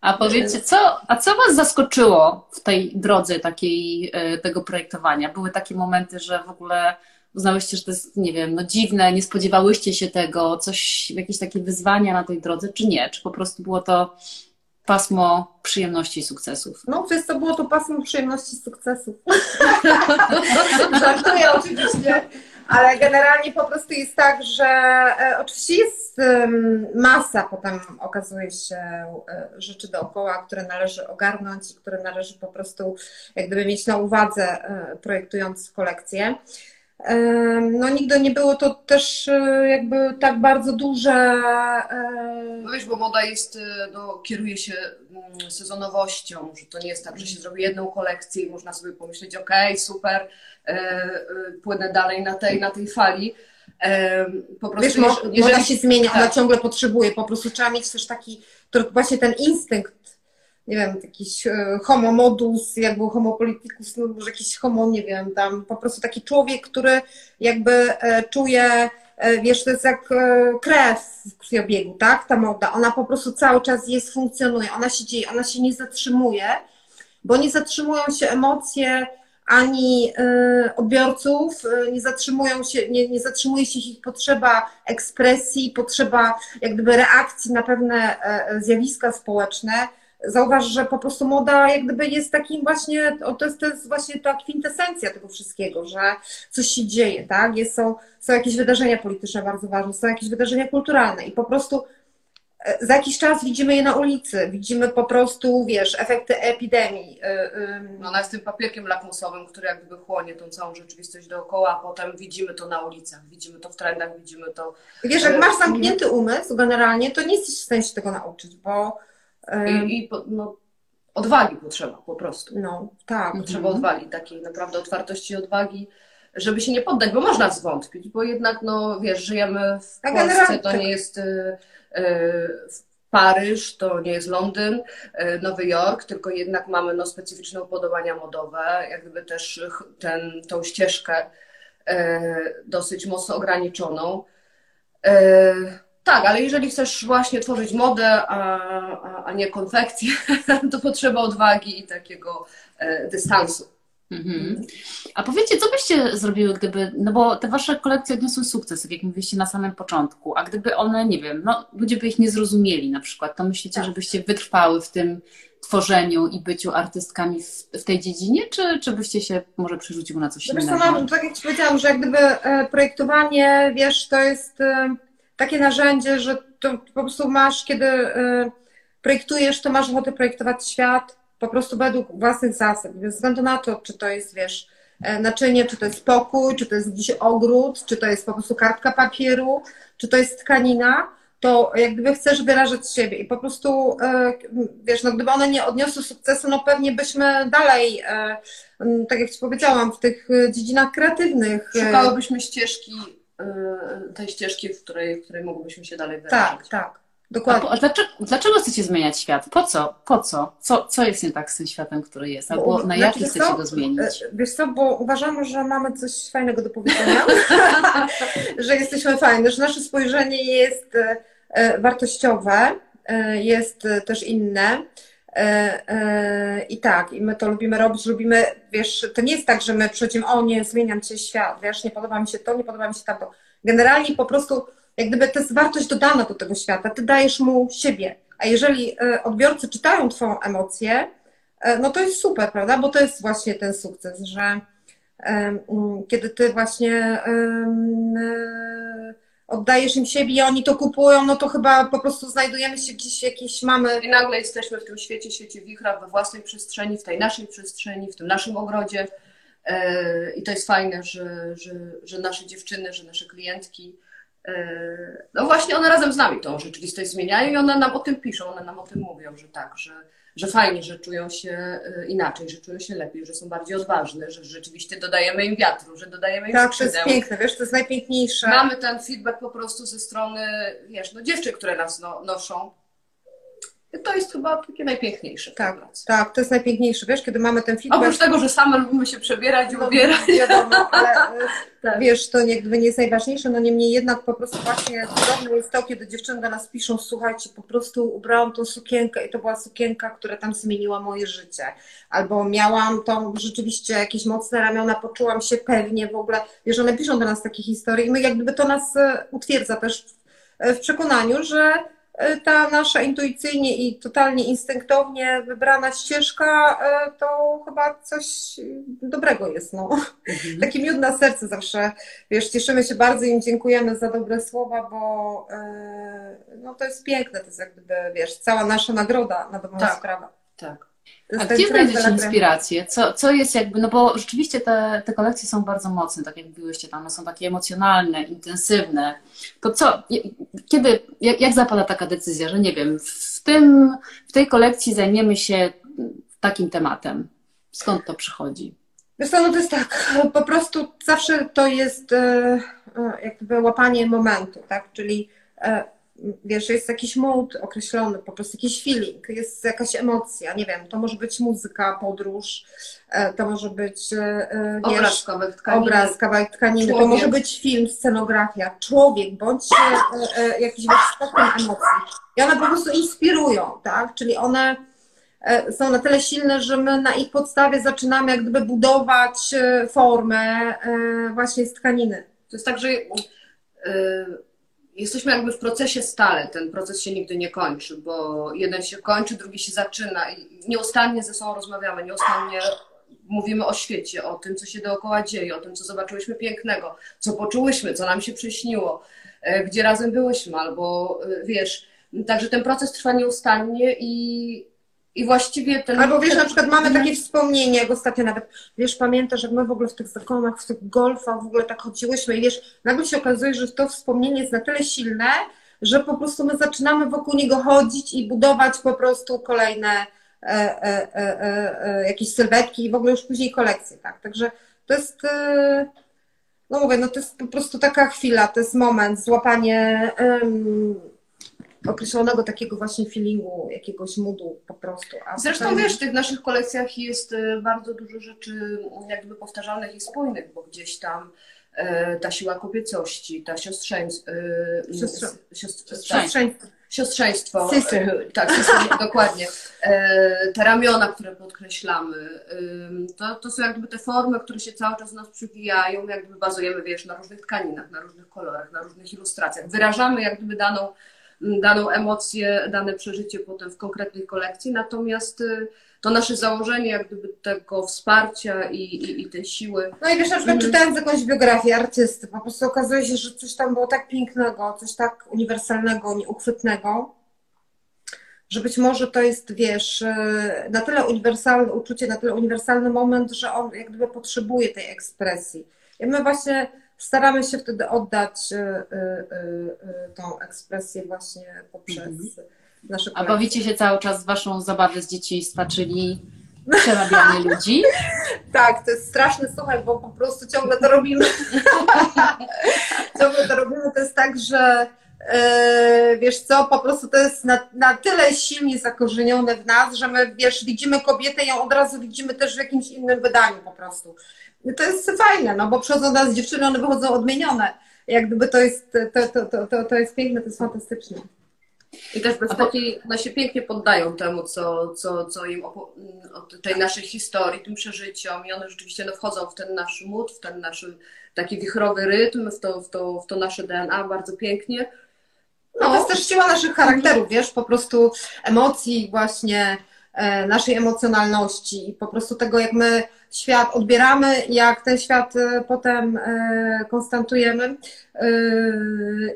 A powiedzcie, co, a co Was zaskoczyło w tej drodze takiej, e, tego projektowania? Były takie momenty, że w ogóle uznałyście, że to jest, nie wiem, no dziwne, nie spodziewałyście się tego, coś, jakieś takie wyzwania na tej drodze, czy nie? Czy po prostu było to pasmo przyjemności i sukcesów? No, przez to było to pasmo przyjemności i sukcesów. [laughs] Żartuję oczywiście. Ale generalnie po prostu jest tak, że e, oczywiście jest masa, potem okazuje się e, rzeczy dookoła, które należy ogarnąć i które należy po prostu jak gdyby mieć na uwadze e, projektując kolekcję. No nigdy nie było to też jakby tak bardzo duże. No wiesz, bo moda jest, no, kieruje się mm, sezonowością, że to nie jest tak, że się zrobi jedną kolekcję i można sobie pomyśleć, ok, super, E, e, płynę dalej na tej, na tej fali. E, po prostu Wiesz, jeżeli, moda się zmienia, tak. ona ciągle potrzebuje, po prostu trzeba mieć też taki, właśnie ten instynkt, nie wiem, jakiś homo modus, jakby homo politicus, no może jakiś homo, nie wiem, tam po prostu taki człowiek, który jakby czuje, wiesz, to jest jak krew w krwiobiegu, tak, ta moda, ona po prostu cały czas jest, funkcjonuje, ona się dzieje, ona się nie zatrzymuje, bo nie zatrzymują się emocje, ani odbiorców, nie zatrzymują się, nie, nie zatrzymuje się ich potrzeba ekspresji, potrzeba jak gdyby reakcji na pewne e, zjawiska społeczne. Zauważ, że po prostu moda jak gdyby jest takim właśnie, to jest, to jest właśnie ta kwintesencja tego wszystkiego, że coś się dzieje, tak? Jest, są, są jakieś wydarzenia polityczne bardzo ważne, są jakieś wydarzenia kulturalne i po prostu za jakiś czas widzimy je na ulicy, widzimy po prostu, wiesz, efekty epidemii. No ona jest tym papierkiem lakmusowym, który jak gdyby chłonie tą całą rzeczywistość dookoła, a potem widzimy to na ulicach, widzimy to w trendach, widzimy to... Wiesz, jak masz zamknięty umysł generalnie, to nie jesteś w stanie się tego nauczyć, bo... I, i no, odwagi potrzeba po prostu. No, tak. Potrzeba mhm. odwagi, takiej naprawdę otwartości odwagi, żeby się nie poddać, bo można zwątpić, bo jednak, no wiesz, żyjemy w Polsce, to nie jest y, y, Paryż, to nie jest Londyn, y, Nowy Jork, tylko jednak mamy no, specyficzne upodobania modowe, jak gdyby też ten, tą ścieżkę dosyć mocno ograniczoną. Tak, ale jeżeli chcesz właśnie tworzyć modę, a, a, a nie konfekcję, [laughs] to potrzeba odwagi i takiego dystansu. Mhm. A powiedzcie, co byście zrobiły, gdyby, no bo te wasze kolekcje odniosły sukces, jak mówiliście na samym początku, a gdyby one, nie wiem, no ludzie by ich nie zrozumieli na przykład, to myślicie, tak. żebyście wytrwały w tym tworzeniu i byciu artystkami w, w tej dziedzinie, czy, czy byście się może przerzuciły na coś no, innego? No, tak jak Ci powiedziałam, że jak gdyby e, projektowanie, wiesz, to jest e, takie narzędzie, że to po prostu masz, kiedy e, projektujesz, to masz ochotę projektować świat, po prostu według własnych zasad, bez względu na to, czy to jest, wiesz, e, naczynie, czy to jest pokój, czy to jest gdzieś ogród, czy to jest po prostu kartka papieru, czy to jest tkanina, to jak gdyby chcesz wyrażać siebie i po prostu, e, wiesz, no gdyby one nie odniosły sukcesu, no pewnie byśmy dalej, e, tak jak Ci powiedziałam, w tych dziedzinach kreatywnych. Szukałybyśmy ścieżki, tej ścieżki, w której, w której mogłybyśmy się dalej wyrażać. Tak, tak. Dokładnie. A, a dlaczego, dlaczego, chcecie zmieniać świat? Po co? Po co? Co, co jest nie tak z tym światem, który jest? Albo bo, na jaki chcecie co? go zmienić? E, wiesz co, bo uważamy, że mamy coś fajnego do powiedzenia, [laughs] że jesteśmy fajne, że nasze spojrzenie jest e, e, wartościowe, jest też inne. I tak, i my to lubimy robić, lubimy, wiesz, to nie jest tak, że my przychodzimy, o nie, zmieniam cię świat, wiesz, nie podoba mi się to, nie podoba mi się tamto. Generalnie po prostu jak gdyby to jest wartość dodana do tego świata, ty dajesz mu siebie. A jeżeli e, odbiorcy czytają Twoją emocję, e, no to jest super, prawda? Bo to jest właśnie ten sukces, że kiedy ty właśnie oddajesz im siebie i oni to kupują, no to chyba po prostu znajdujemy się gdzieś jakieś mamy. I nagle jesteśmy w tym świecie, świecie wichra, we własnej przestrzeni, w tej naszej przestrzeni, w tym naszym ogrodzie. E, I to jest fajne, że, że, że nasze dziewczyny, że nasze klientki E, no właśnie one razem z nami tą rzeczywistość zmieniają i one nam o tym piszą, one nam o tym mówią, że tak, że, że fajnie, że czują się e, inaczej, że czują się lepiej, że są bardziej odważne, że rzeczywiście dodajemy im wiatru, że dodajemy im Tak, skrzydeł. to jest piękne, wiesz, to jest najpiękniejsze. Mamy ten feedback po prostu ze strony, wiesz, no dziewczyn, które nas no, noszą, to jest chyba takie najpiękniejsze. Tak, tak, to jest najpiękniejsze, wiesz, kiedy mamy ten feedback. Oprócz tego, że same lubimy się przebierać i no, ubierać. Wiadomo, ale e, [laughs] tak. wiesz, to jakby nie jest najważniejsze, no niemniej jednak po prostu właśnie cudowne jest to, kiedy dziewczyny do nas piszą, słuchajcie, po prostu ubrałam tą sukienkę i to była sukienka, która tam zmieniła moje życie. Albo miałam tą rzeczywiście jakieś mocne ramiona, poczułam się pewnie w ogóle. Wiesz, one piszą do nas takie historie i my jak gdyby to nas e, utwierdza też w, w przekonaniu, że E, ta nasza intuicyjnie i totalnie instynktownie wybrana ścieżka e, to chyba coś dobrego jest. No. Mhm. Taki miód na serce zawsze, wiesz, cieszymy się bardzo i im dziękujemy za dobre słowa, bo e, no, to jest piękne, to jest jak gdyby, wiesz, cała nasza nagroda na dobrą tak, sprawę. Tak. A gdzie znajdziecie inspirację? Co, co jest jakby, no bo rzeczywiście te, te kolekcje są bardzo mocne, tak jak mówiłyście tam, są takie emocjonalne, intensywne. To co, kiedy, jak, jak zapada taka decyzja, że nie wiem, w, tym, w tej kolekcji zajmiemy się takim tematem? Skąd to przychodzi? Co, no to jest tak, po prostu zawsze to jest e, e, jakby łapanie momentu, tak, czyli e, wiesz, jest jakiś mood określony, po prostu jakiś feeling, jest jakaś emocja, nie wiem, to może być muzyka, podróż, e, to może być e, e, wiesz, obraz, kawałek tkaniny, obraz, kawałek tkaniny to może być film, scenografia, człowiek, bądź jakiś spektrum emocji. I one po prostu inspirują, tak, czyli one są na tyle silne, że my na ich podstawie zaczynamy jak gdyby budować formę właśnie z tkaniny. To jest tak, że jesteśmy jakby w procesie stale. Ten proces się nigdy nie kończy, bo jeden się kończy, drugi się zaczyna i nieustannie ze sobą rozmawiamy, nieustannie mówimy o świecie, o tym, co się dookoła dzieje, o tym, co zobaczyłyśmy pięknego, co poczułyśmy, co nam się przyśniło, e, gdzie razem byłyśmy, albo e, wiesz, Także ten proces trwa nieustannie i, i właściwie ten. Albo wiesz, na przykład mamy takie wspomnienie, jak ostatnio nawet, wiesz, pamiętasz, jak my w ogóle w tych zakonach, w tych golfach w ogóle tak chodziłyśmy i wiesz, nagle się okazuje, że to wspomnienie jest na tyle silne, że po prostu my zaczynamy wokół niego chodzić i budować po prostu kolejne e, e, e, e, e, jakieś sylwetki i w ogóle już później kolekcje, tak. Także to jest, e, no mówię, no to jest po prostu taka chwila, to jest moment, złapanie określonego takiego właśnie feelingu, jakiegoś moodu po prostu. A Zresztą potem- wiesz, w tych naszych kolekcjach jest e, bardzo dużo rzeczy jakby powtarzalnych i spójnych, bo gdzieś tam e, ta siła kobiecości, ta siostrzeństwo, Siostrze- siostr, tak, Siostrzeństwo. siostrzeństwo, Sysy. e, tak, sysy, [laughs] dokładnie, te ramiona, które podkreślamy, to, to są jakby te formy, które się cały czas w nas przywijają, jakby bazujemy, wiesz, na różnych tkaninach, na różnych kolorach, na różnych ilustracjach, wyrażamy jak gdyby daną daną emocję, dane przeżycie potem w konkretnej kolekcji, natomiast y, to nasze założenie jak gdyby tego wsparcia i, i, i tej siły. No i wiesz, na przykład Mhm. czytając jakąś biografię artysty, po prostu okazuje się, że coś tam było tak pięknego, coś tak uniwersalnego, nieuchwytnego, że być może to jest, wiesz, e, na tyle uniwersalne uczucie, na tyle uniwersalny moment, że on jak gdyby potrzebuje tej ekspresji. I my właśnie staramy się wtedy oddać e, e, e, tą ekspresję właśnie poprzez Mhm. nasze A kolekcje. bawicie się cały czas waszą zabawę z dzieciństwa, czyli przerabianie [laughs] ludzi? Tak, to jest straszne, słuchaj, bo po prostu ciągle to robimy. [laughs] ciągle to robimy. To jest tak, że e, wiesz co, po prostu to jest na, na tyle silnie zakorzenione w nas, że my, wiesz, widzimy kobietę i ją od razu widzimy też w jakimś innym wydaniu po prostu. I to jest fajne, no bo przychodzą do nas dziewczyny, one wychodzą odmienione. Jak gdyby to jest, to, to, to, to, to jest piękne, to jest fantastyczne. I też bez takiej, one się pięknie poddają temu, co, co, co im od tej naszej historii, tym przeżyciom i one rzeczywiście no, wchodzą w ten nasz mód, w ten nasz taki wichrowy rytm, w to, w to, w to nasze DNA bardzo pięknie. No, to jest też siła naszych charakterów, wiesz, po prostu emocji, właśnie e, naszej emocjonalności i po prostu tego, jak my świat odbieramy, jak ten świat e, potem e, konstantujemy e,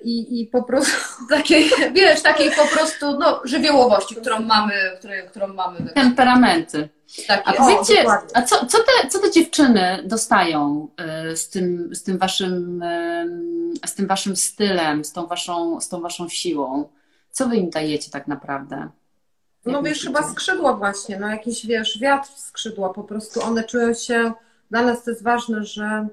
i, i po prostu [laughs] Takiej, wiesz, takiej po prostu no, żywiołowości, którą mamy, które, którą mamy. Temperamenty. Tak A powiedzcie, dokładnie. a co, co, te, co te dziewczyny dostają z tym, z tym waszym z tym waszym stylem, z tą waszą, z tą waszą siłą? Co wy im dajecie tak naprawdę? No wiesz, chyba skrzydła właśnie, no jakiś, wiesz, wiatr w skrzydła, po prostu one czują się, dla nas to jest ważne, że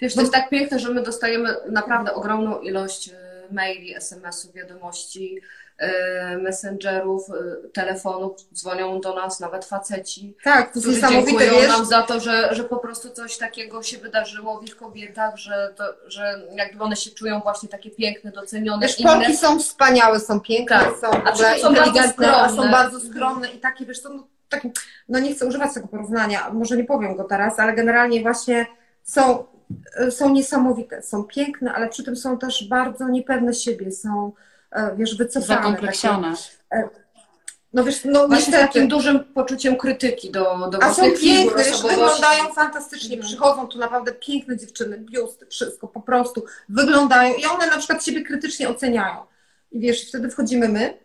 Wiesz, to jest tak piękne, że my dostajemy naprawdę ogromną ilość e, maili, SMS-ów, wiadomości, e, messengerów, e, telefonów, dzwonią do nas nawet faceci, tak, to którzy niesamowite, dziękują wiesz, nam za to, że, że po prostu coś takiego się wydarzyło w ich kobietach, że, to, że jakby one się czują właśnie takie piękne, docenione, Wiesz, inne. Polki są wspaniałe, są piękne, Tak. są A ogóle są bardzo inteligentne, a są skromne. bardzo skromne i takie, wiesz, są takie, no nie chcę używać tego porównania, może nie powiem go teraz, ale generalnie właśnie są, są niesamowite, są piękne, ale przy tym są też bardzo niepewne siebie, są, e, wiesz, wycofane. Takie, Zakompleksione. no wiesz, no Właśnie z niestety. takim dużym poczuciem krytyki do, do A są piękne, wiesz, wyglądają fantastycznie, Mhm. przychodzą tu naprawdę piękne dziewczyny, biusty, wszystko po prostu wyglądają i one na przykład siebie krytycznie oceniają. I wiesz, wtedy wchodzimy my,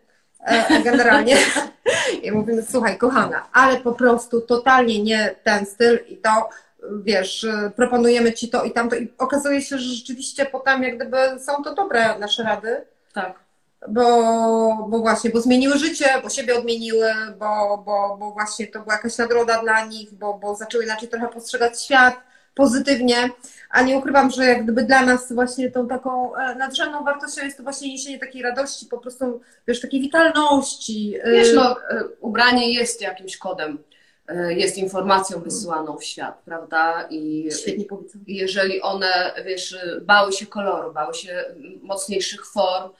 e, generalnie, [laughs] [laughs] i mówimy, słuchaj, kochana, ale po prostu totalnie nie ten styl i to, wiesz, e, proponujemy ci to i tamto i okazuje się, że rzeczywiście potem jak gdyby są to dobre nasze rady, Tak. bo, bo właśnie, bo zmieniły życie, bo siebie odmieniły, bo, bo, bo właśnie to była jakaś nagroda dla nich, bo, bo zaczęły inaczej trochę postrzegać świat pozytywnie, a nie ukrywam, że jak gdyby dla nas właśnie tą taką e, nadrzędną wartością jest to właśnie niesienie takiej radości, po prostu, wiesz, takiej witalności. e, Wiesz, no, ubranie jest jakimś kodem, jest informacją wysyłaną w świat, prawda? I Świetnie powiedziane. i jeżeli one, wiesz, bały się koloru, bały się mocniejszych form,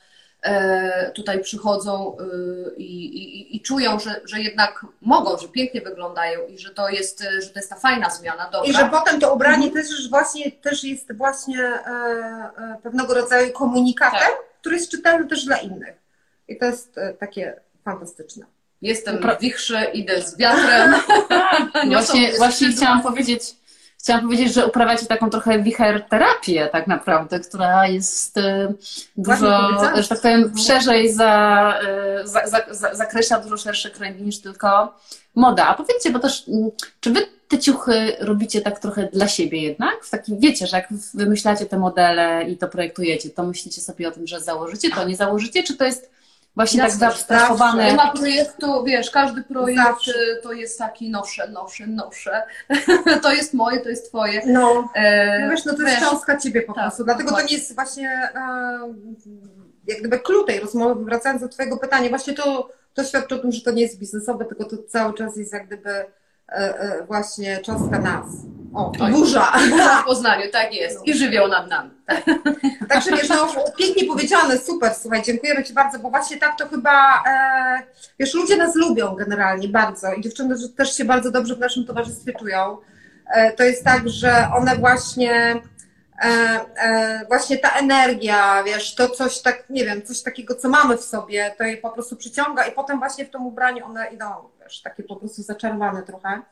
e, tutaj przychodzą e, i, i, i czują, że, że jednak mogą, że pięknie wyglądają i że to jest, e, że to jest ta fajna zmiana, dobra. I że potem to ubranie też już właśnie też jest właśnie e, e, pewnego rodzaju komunikatem, Tak. który jest czytelny też dla innych. I to jest e, takie fantastyczne. Jestem w wichrze, idę z wiatrem. [laughs] Niosą Właśnie, właśnie chciałam powiedzieć, chciałam powiedzieć, że uprawiacie taką trochę wicher terapię tak naprawdę, która jest y, dużo, że tak powiem, szerzej za, y, za, za, za, zakreśla dużo szersze kręgi niż tylko moda. A powiedzcie, bo też, mm, czy wy te ciuchy robicie tak trochę dla siebie jednak? W takim, wiecie, że jak wymyślacie te modele i to projektujecie, to myślicie sobie o tym, że założycie, to nie założycie, czy to jest właśnie tak zaabstrahowane? Nie ma projektu, wiesz, każdy projekt zawsze. to jest taki nosze, nosze, nosze. [laughs] to jest moje, to jest twoje. No, e, no wiesz, no to jest cząstka ciebie po tak, prostu, dlatego to nie jest właśnie e, jak gdyby klucz tej rozmowy, wracając do twojego pytania, właśnie to, to świadczy o tym, że to nie jest biznesowe, tylko to cały czas jest jak gdyby właśnie cząstka nas. O, burza. Burza w Poznaniu, tak jest. I [laughs] żywioł nad nami. [laughs] Także wiesz, no, pięknie powiedziane, super, słuchaj, dziękujemy Ci bardzo, bo właśnie tak to chyba, e, wiesz, ludzie nas lubią generalnie bardzo i dziewczyny też się bardzo dobrze w naszym towarzystwie czują. E, to jest tak, że one właśnie, e, e, właśnie ta energia, wiesz, to coś tak, nie wiem, coś takiego, co mamy w sobie, to je po prostu przyciąga i potem właśnie w tym ubraniu one idą wiesz, takie po prostu zaczarowane trochę.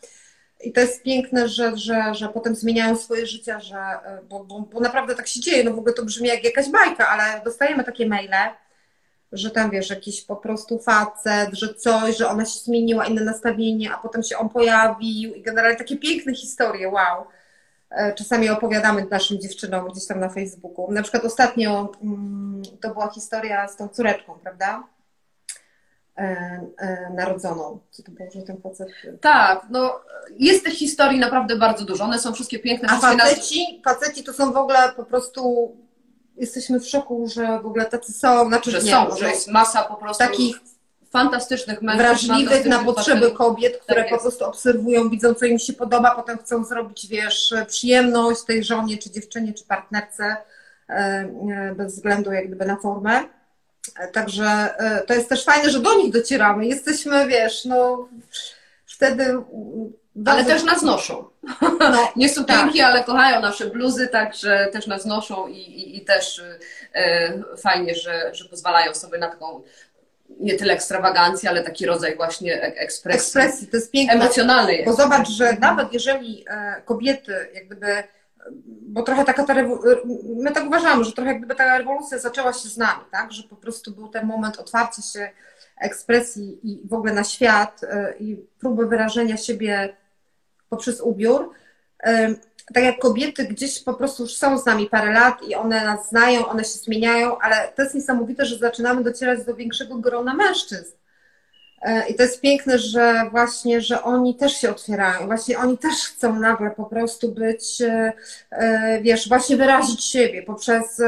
I to jest piękne, że, że, że potem zmieniają swoje życia, że, bo, bo, bo naprawdę tak się dzieje. No w ogóle to brzmi jak jakaś bajka, ale dostajemy takie maile, że tam wiesz, jakiś po prostu facet, że coś, że ona się zmieniła, inne nastawienie, a potem się on pojawił i generalnie takie piękne historie, wow. E, czasami opowiadamy naszym dziewczynom gdzieś tam na Facebooku. Na przykład ostatnio mm, to była historia z tą córeczką, prawda? E, e, narodzoną. Co to było, że ten facet... Tak, no jest tych historii naprawdę bardzo dużo, one są wszystkie piękne. A faceci, nas... faceci to są w ogóle po prostu, jesteśmy w szoku, że w ogóle tacy są, znaczy że nie, są, że jest masa po prostu takich fantastycznych mężczyzn. Wrażliwych na potrzeby kobiet, które tak po prostu obserwują, widzą, co im się podoba, potem chcą zrobić, wiesz, przyjemność tej żonie, czy dziewczynie, czy partnerce, e, bez względu jak gdyby na formę. Także e, to jest też fajne, że do nich docieramy. Jesteśmy, wiesz, no wtedy. Ale też nas noszą. No, [laughs] nie są tak. ale kochają nasze bluzy, także też nas noszą i, i, i też e, fajnie, że, że pozwalają sobie na taką nie tyle ekstrawagancję, ale taki rodzaj właśnie ekspresji. Ekspresji, to jest piękne. Emocjonalnej. Bo zobacz, że nawet jeżeli e, kobiety jak gdyby bo trochę taka ta my tak uważamy, że trochę jakby ta rewolucja zaczęła się z nami, tak? Że po prostu był ten moment otwarcia się ekspresji i w ogóle na świat y, i próby wyrażenia siebie poprzez ubiór. Y, tak jak kobiety gdzieś po prostu już są z nami parę lat i one nas znają, one się zmieniają, ale to jest niesamowite, że zaczynamy docierać do większego grona mężczyzn E, I to jest piękne, że właśnie, że oni też się otwierają, właśnie oni też chcą nagle po prostu być, e, e, wiesz, właśnie wyrazić siebie poprzez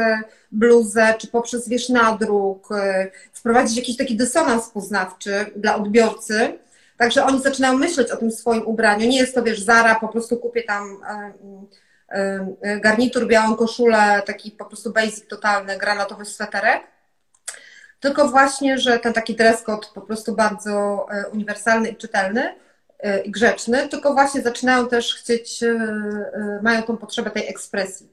bluzę, czy poprzez, wiesz, nadruk, wprowadzić jakiś taki dysonans poznawczy dla odbiorcy. Także oni zaczynają myśleć o tym swoim ubraniu. Nie jest to, wiesz, Zara, po prostu kupię tam garnitur, białą koszulę, taki po prostu basic totalny, granatowy sweterek tylko właśnie, że ten taki dress code po prostu bardzo e, uniwersalny i czytelny e, i grzeczny, tylko właśnie zaczynają też chcieć, e, mają tą potrzebę tej ekspresji.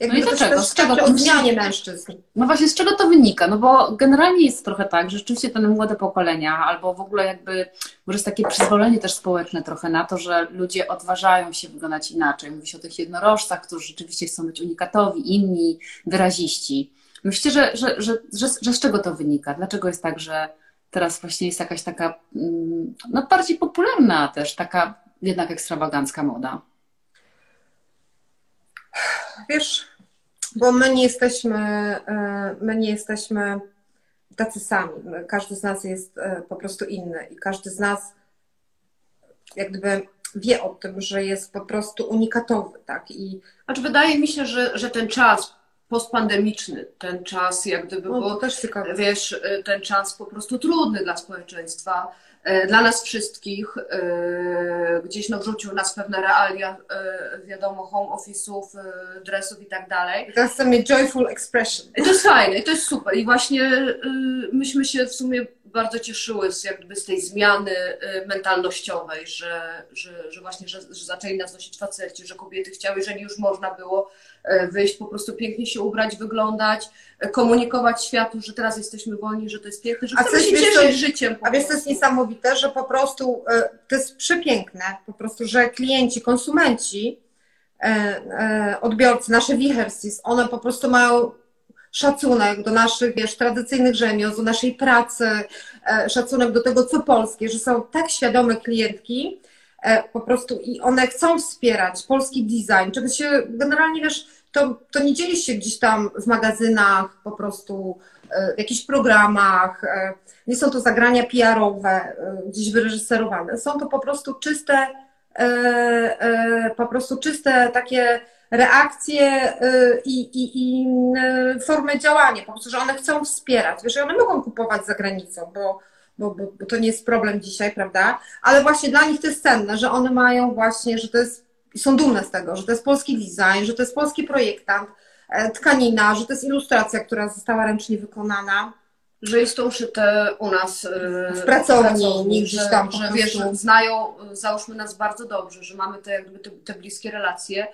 Jakby no i dlaczego? Z czego to zmianie mężczyzn. No właśnie, z czego to wynika? No bo generalnie jest trochę tak, że rzeczywiście te młode pokolenia, albo w ogóle jakby, może jest takie przyzwolenie też społeczne trochę na to, że ludzie odważają się wyglądać inaczej. Mówi się o tych jednorożcach, którzy rzeczywiście chcą być unikatowi, inni, wyraziści. Myślicie, że, że, że, że, że z czego to wynika? Dlaczego jest tak, że teraz właśnie jest jakaś taka mm, no, bardziej popularna też, taka jednak ekstrawagancka moda? Wiesz, bo my nie jesteśmy, e, my nie jesteśmy tacy sami. Każdy z nas jest e, po prostu inny i każdy z nas jak gdyby wie o tym, że jest po prostu unikatowy, tak? I znaczy wydaje mi się, że, że ten czas postpandemiczny, ten czas jak gdyby, no, też wiesz, y, ten czas po prostu trudny dla społeczeństwa, y, dla nas wszystkich, y, gdzieś no wrzucił nas pewne realia, wiadomo, home office'ów, dressów i tak dalej. To jest mieć joyful expression. I to jest fajne, i to jest super. I właśnie myśmy się w sumie bardzo cieszyły z, jakby z tej zmiany mentalnościowej, że, że, że właśnie, że, że zaczęli nas nosić faceci, że kobiety chciały, jeżeli już można było wyjść, po prostu pięknie się ubrać, wyglądać, e, komunikować światu, że teraz jesteśmy wolni, że to jest piękne, że chcemy się cieszyć życiem. A wiesz, to jest niesamowite, że po prostu e, to jest przepiękne, po prostu, że klienci, konsumenci odbiorcy, nasze wichersis, one po prostu mają szacunek do naszych, wiesz, tradycyjnych rzemiosł, do naszej pracy, szacunek do tego, co polskie, że są tak świadome klientki, po prostu i one chcą wspierać polski design, czego się generalnie, wiesz, to, to nie dzieje się gdzieś tam w magazynach, po prostu w jakichś programach, nie są to zagrania PR-owe, gdzieś wyreżyserowane, są to po prostu czyste, po prostu czyste takie reakcje i, i, i formy działania, po prostu, że one chcą wspierać, wiesz, one mogą kupować za granicą, bo, bo, bo, bo to nie jest problem dzisiaj, prawda, ale właśnie dla nich to jest cenne, że one mają właśnie, że to jest, są dumne z tego, że to jest polski design, że to jest polski projektant, tkanina, że to jest ilustracja, która została ręcznie wykonana, że jest to uszyte u nas w pracowni, nie gdzieś tam że, że wiesz, znają, załóżmy nas bardzo dobrze, że mamy te, jakby te, te bliskie relacje,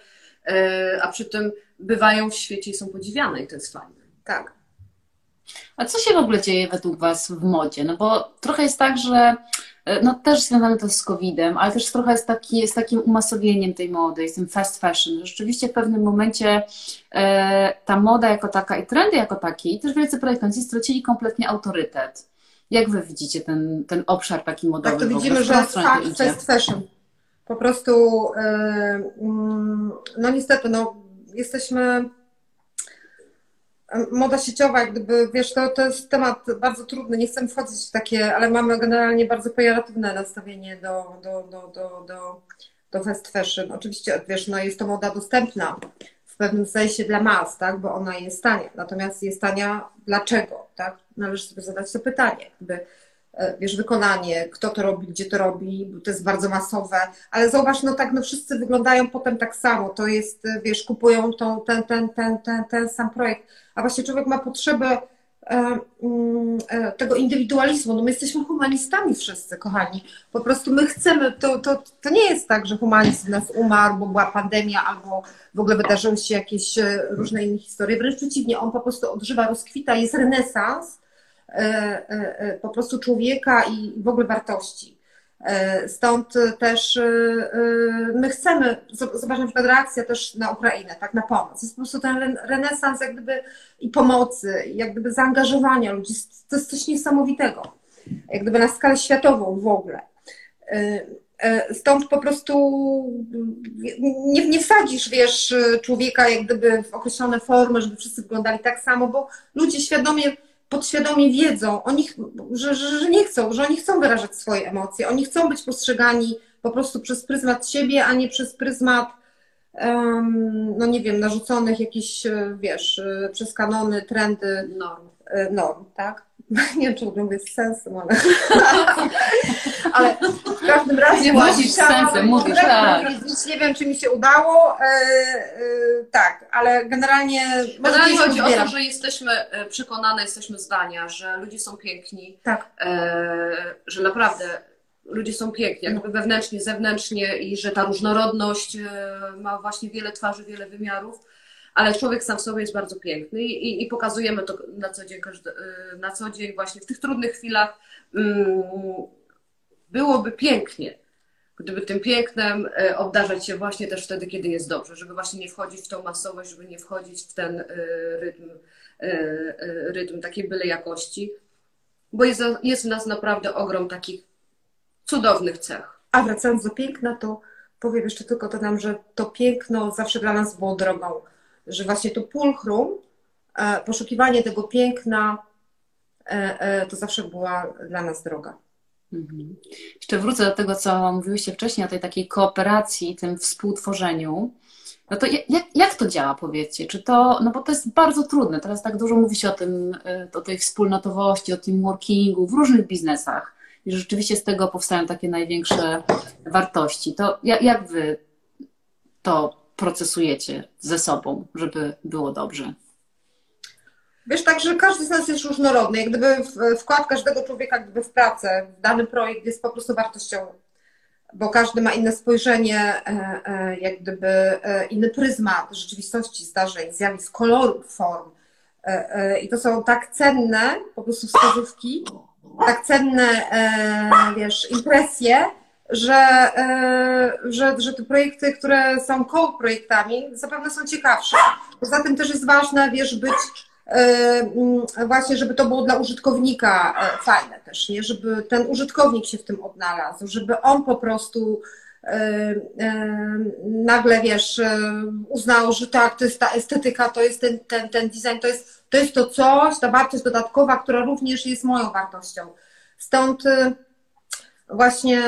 a przy tym bywają w świecie i są podziwiane i to jest fajne. Tak. A co się w ogóle dzieje według Was w modzie? No bo trochę jest tak, że no też związane to z COVID-em, ale też trochę jest taki, z takim umasowieniem tej mody, z tym fast fashion. Rzeczywiście w pewnym momencie e, ta moda jako taka i trendy jako takie i też wielcy projektanci stracili kompletnie autorytet. Jak Wy widzicie ten, ten obszar taki modowy? Tak, to widzimy, że fast, fast fashion. Po prostu, no niestety, no jesteśmy moda sieciowa, jak gdyby, wiesz, to, to jest temat bardzo trudny, nie chcę wchodzić w takie, ale mamy generalnie bardzo pejoratywne nastawienie do, do, do, do, do, do fast fashion. Oczywiście, wiesz, no jest to moda dostępna w pewnym sensie dla mas, tak, bo ona jest tania. Natomiast jest tania dlaczego, tak? Należy sobie zadać to pytanie, jakby, wiesz, wykonanie, kto to robi, gdzie to robi, bo to jest bardzo masowe, ale zauważ, no tak, no wszyscy wyglądają potem tak samo, to jest, wiesz, kupują tą, ten, ten, ten, ten, ten sam projekt, a właśnie człowiek ma potrzebę e, e, tego indywidualizmu. No my jesteśmy humanistami wszyscy, kochani. Po prostu my chcemy, to, to, to nie jest tak, że humanizm nas umarł, bo była pandemia, albo w ogóle wydarzyły się jakieś różne inne historie. Wręcz przeciwnie, on po prostu odżywa, rozkwita, jest renesans po prostu człowieka i w ogóle wartości. Stąd też my chcemy, zobacz na przykład reakcja też na Ukrainę, tak, na pomoc. Jest po prostu ten renesans jak gdyby i pomocy, jak gdyby zaangażowania ludzi. To jest coś niesamowitego. Jak gdyby na skalę światową w ogóle. Stąd po prostu nie, nie wsadzisz, wiesz, człowieka jak gdyby w określone formy, żeby wszyscy wyglądali tak samo, bo ludzie świadomie podświadomie wiedzą, oni, że, że, że, nie chcą, że oni chcą wyrażać swoje emocje, oni chcą być postrzegani po prostu przez pryzmat siebie, a nie przez pryzmat, um, no nie wiem, narzuconych jakichś, wiesz, przez kanony, trendy, norm, norm tak? [laughs] Nie wiem, czy w ogóle mówię z sensem, ale, [laughs] ale w każdym razie... Nie mówisz z sensem, mówisz, tak. Nie wiem, czy mi się udało, e, e, tak, ale generalnie... Generalnie chodzi o to, że jesteśmy przekonane, jesteśmy zdania, że ludzie są piękni, tak. e, że naprawdę ludzie są piękni, jakby wewnętrznie, zewnętrznie i że ta różnorodność ma właśnie wiele twarzy, wiele wymiarów ale człowiek sam w sobie jest bardzo piękny i, i pokazujemy to na co, dzień, na co dzień właśnie w tych trudnych chwilach. Mm, byłoby pięknie, gdyby tym pięknem e, obdarzać się właśnie też wtedy, kiedy jest dobrze, żeby właśnie nie wchodzić w tą masowość, żeby nie wchodzić w ten e, rytm, rytm takiej byle jakości, bo jest, jest w nas naprawdę ogrom takich cudownych cech. A wracając do piękna, to powiem jeszcze tylko to nam, że to piękno zawsze dla nas było drogą że właśnie to pulchrum, e, poszukiwanie tego piękna, e, e, to zawsze była dla nas droga. Mhm. Jeszcze wrócę do tego, co mówiłyście wcześniej, o tej takiej kooperacji, tym współtworzeniu. No to jak, jak to działa, powiedzcie? Czy to, no bo to jest bardzo trudne. Teraz tak dużo mówi się o tym, o tej wspólnotowości, o teamworkingu w różnych biznesach. I że rzeczywiście z tego powstają takie największe wartości. To jak, jak wy to procesujecie ze sobą, żeby było dobrze? Wiesz, tak, że każdy z nas jest różnorodny. Jak gdyby wkład każdego człowieka gdyby w pracę, w dany projekt jest po prostu wartościowy, bo każdy ma inne spojrzenie, e, e, jak gdyby e, inny pryzmat rzeczywistości, zdarzeń, zjawisk, kolorów, form. I to są tak cenne po prostu wskazówki, tak cenne, wiesz, impresje, że, e, że, że te projekty, które są co-projektami, zapewne są ciekawsze. Poza tym też jest ważne, wiesz, być e, właśnie, żeby to było dla użytkownika e, fajne też, nie? Żeby ten użytkownik się w tym odnalazł, żeby on po prostu nagle, wiesz, uznał, że tak, to jest ta estetyka, to jest ten, ten, ten design, to jest, to jest to coś, ta wartość dodatkowa, która również jest moją wartością. Stąd właśnie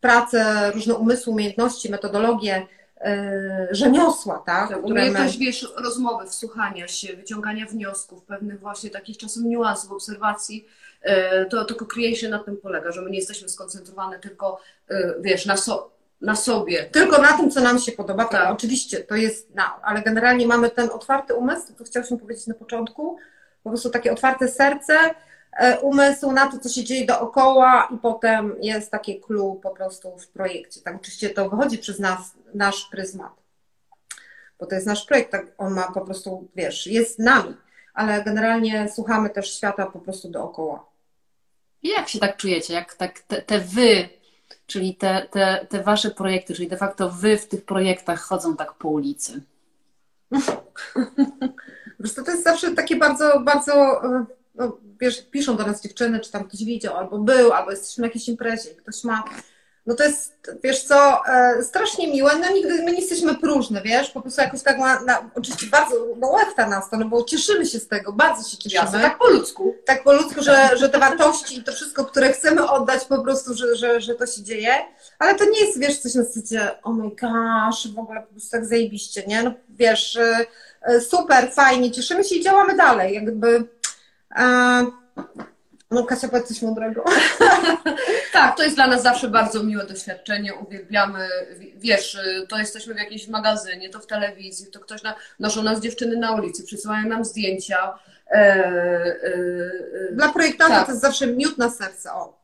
pracę, różne umysły, umiejętności, metodologie, e, rzemiosła, tak? tak umiejętność, my... wiesz, rozmowy, wsłuchania się, wyciągania wniosków, pewnych właśnie takich czasem niuansów, obserwacji, e, to, to co-creation na tym polega, że my nie jesteśmy skoncentrowane tylko, e, wiesz, na, so, na sobie. Tylko na tym, co nam się podoba, tak. tak. oczywiście, to jest, no, ale generalnie mamy ten otwarty umysł, to chciałyśmy powiedzieć na początku, po prostu takie otwarte serce, E, umysł na to, co się dzieje dookoła i potem jest takie clue po prostu w projekcie. Tak oczywiście to wychodzi przez nas, nasz pryzmat, bo to jest nasz projekt, tak on ma po prostu, wiesz, jest nami, ale generalnie słuchamy też świata po prostu dookoła. I jak się tak czujecie, jak tak te, te wy, czyli te, te, te wasze projekty, czyli de facto wy w tych projektach chodzą tak po ulicy? [laughs] Po prostu to jest zawsze takie bardzo, bardzo e, no, wiesz, piszą do nas dziewczyny, czy tam ktoś widział, albo był, albo jesteśmy na jakiejś imprezie, ktoś ma. No to jest, wiesz co, e, strasznie miłe, no nigdy, my nie jesteśmy próżne, wiesz, po prostu jakoś tak ma, na, oczywiście bardzo, no łechta nas to, no bo cieszymy się z tego, bardzo się cieszymy. Jasne, tak po ludzku. Tak po ludzku, że, że te wartości i to wszystko, które chcemy oddać po prostu, że, że, że to się dzieje, ale to nie jest, wiesz, coś na zasadzie, oh my gosh, w ogóle po prostu tak zajebiście, nie, no wiesz, e, super, fajnie, cieszymy się i działamy dalej, jakby no Kasia, powiedz coś mądrego. [laughs] tak, to jest dla nas zawsze bardzo miłe doświadczenie, uwielbiamy, wiesz, to jesteśmy w jakimś magazynie, to w telewizji, to ktoś na, noszą nas dziewczyny na ulicy, przysyłają nam zdjęcia. E, e, e, dla projektanta tak. to jest zawsze miód na serce, o.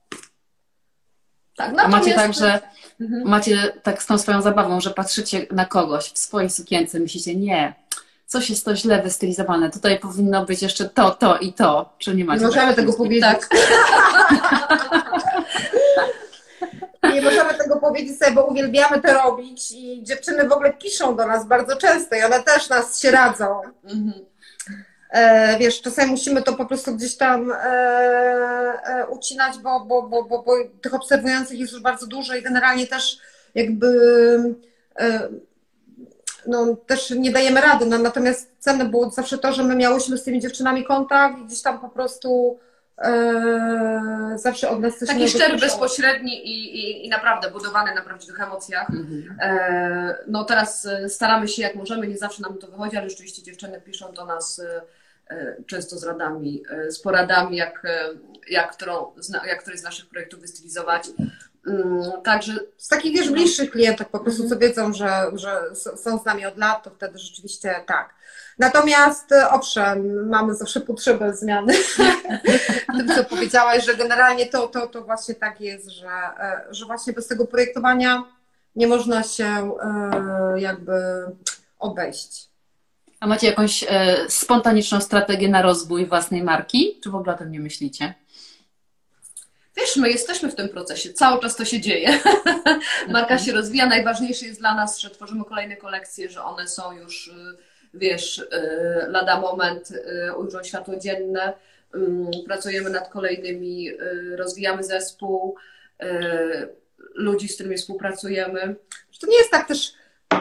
Tak, A macie tak, że mhm. macie tak z tą swoją zabawą, że patrzycie na kogoś w swojej sukience, myślicie, nie, coś jest to źle wystylizowane. Tutaj powinno być jeszcze to, to i to. Czy nie macie? Nie możemy tego powiedzieć. Tak. [laughs] nie możemy tego powiedzieć sobie, bo uwielbiamy to robić i dziewczyny w ogóle piszą do nas bardzo często i one też nas się radzą. Mhm. E, wiesz, czasami musimy to po prostu gdzieś tam e, e, ucinać, bo, bo, bo, bo, bo tych obserwujących jest już bardzo dużo i generalnie też jakby e, no, też nie dajemy rady. No, natomiast cenne było zawsze to, że my miałyśmy z tymi dziewczynami kontakt i gdzieś tam po prostu e, zawsze od nas coś Taki szczery, bezpośredni i, i, i, naprawdę budowany na prawdziwych emocjach. Mhm. E, no teraz e, staramy się jak możemy, nie zawsze nam to wychodzi, ale rzeczywiście dziewczyny piszą do nas e, e często z radami, e, z poradami, jak, jak, którą, jak któryś z naszych projektów wystylizować. Mm, także z takich wiesz, bliższych klientów po prostu, co wiedzą, że, że są z nami od lat, to wtedy rzeczywiście tak. Natomiast e, owszem, mamy zawsze potrzebę zmiany. [laughs] Tym, co powiedziałaś, że generalnie to, to, to właśnie tak jest, że, e, że właśnie bez tego projektowania nie można się e, jakby obejść. A macie jakąś spontaniczną strategię na rozwój własnej marki? Czy w ogóle o tym nie myślicie? Wiesz, my jesteśmy w tym procesie, cały czas to się dzieje. [laughs] Marka się rozwija. Najważniejsze jest dla nas, że tworzymy kolejne kolekcje, że one są już, y, wiesz, y, lada moment y, ujrzą światło dzienne. Mm, pracujemy nad kolejnymi, rozwijamy zespół, ludzi, z którymi współpracujemy. To nie jest tak też,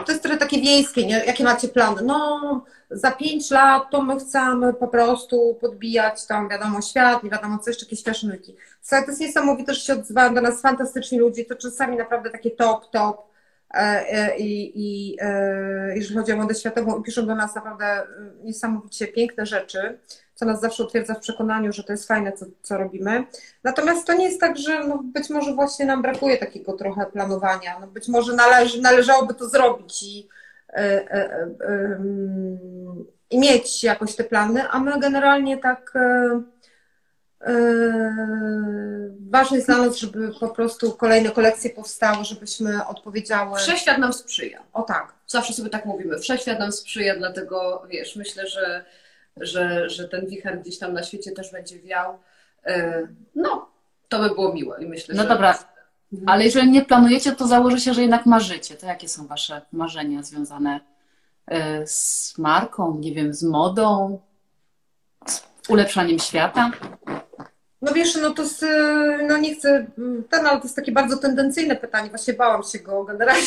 to jest trochę takie wiejskie, nie? jakie macie plany? No, za pięć lat to my chcemy po prostu podbijać tam, wiadomo, świat, nie wiadomo co jeszcze, jakieś fashioniki. To jest niesamowite, że się odzywają do nas fantastyczni ludzie, to czasami naprawdę takie top, top e, e, i, i e, jeżeli chodzi o modę światową, piszą do nas naprawdę niesamowicie piękne rzeczy, co nas zawsze utwierdza w przekonaniu, że to jest fajne, co, co robimy. Natomiast to nie jest tak, że no być może właśnie nam brakuje takiego trochę planowania, no być może należy, należałoby to zrobić i E, e, e, mieć jakoś te plany, a my generalnie tak ważne jest dla nas, żeby po prostu kolejne kolekcje powstały, żebyśmy odpowiedziały. Wszechświat nam sprzyja. O tak. Zawsze sobie tak mówimy. Wszechświat nam sprzyja, dlatego wiesz, myślę, że, że, że ten wicher gdzieś tam na świecie też będzie wiał. No, To by było miłe i myślę, No że... dobra, ale jeżeli nie planujecie, to założę się, że jednak marzycie. To jakie są Wasze marzenia związane y, z marką, nie wiem, z modą, z ulepszaniem świata? No wiesz, no to z, no nie chcę, ten, ale to jest takie bardzo tendencyjne pytanie, właśnie bałam się go generalnie,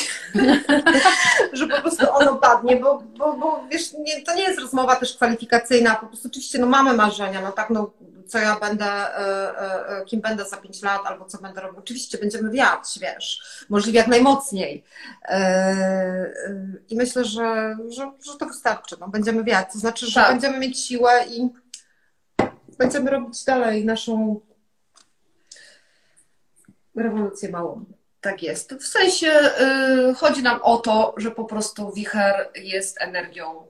[laughs] że po prostu ono padnie, bo, bo, bo wiesz, nie, to nie jest rozmowa też kwalifikacyjna, po prostu oczywiście no mamy marzenia, no tak, no co ja będę, e, e, kim będę za pięć lat, albo co będę robił, oczywiście będziemy wiać, wiesz, możliwie jak najmocniej. E, e, i myślę, że, że, że to wystarczy, no. Będziemy wiać, to znaczy, że Tak. będziemy mieć siłę i będziemy robić dalej naszą rewolucję małą. Tak jest. W sensie y, chodzi nam o to, że po prostu wicher jest energią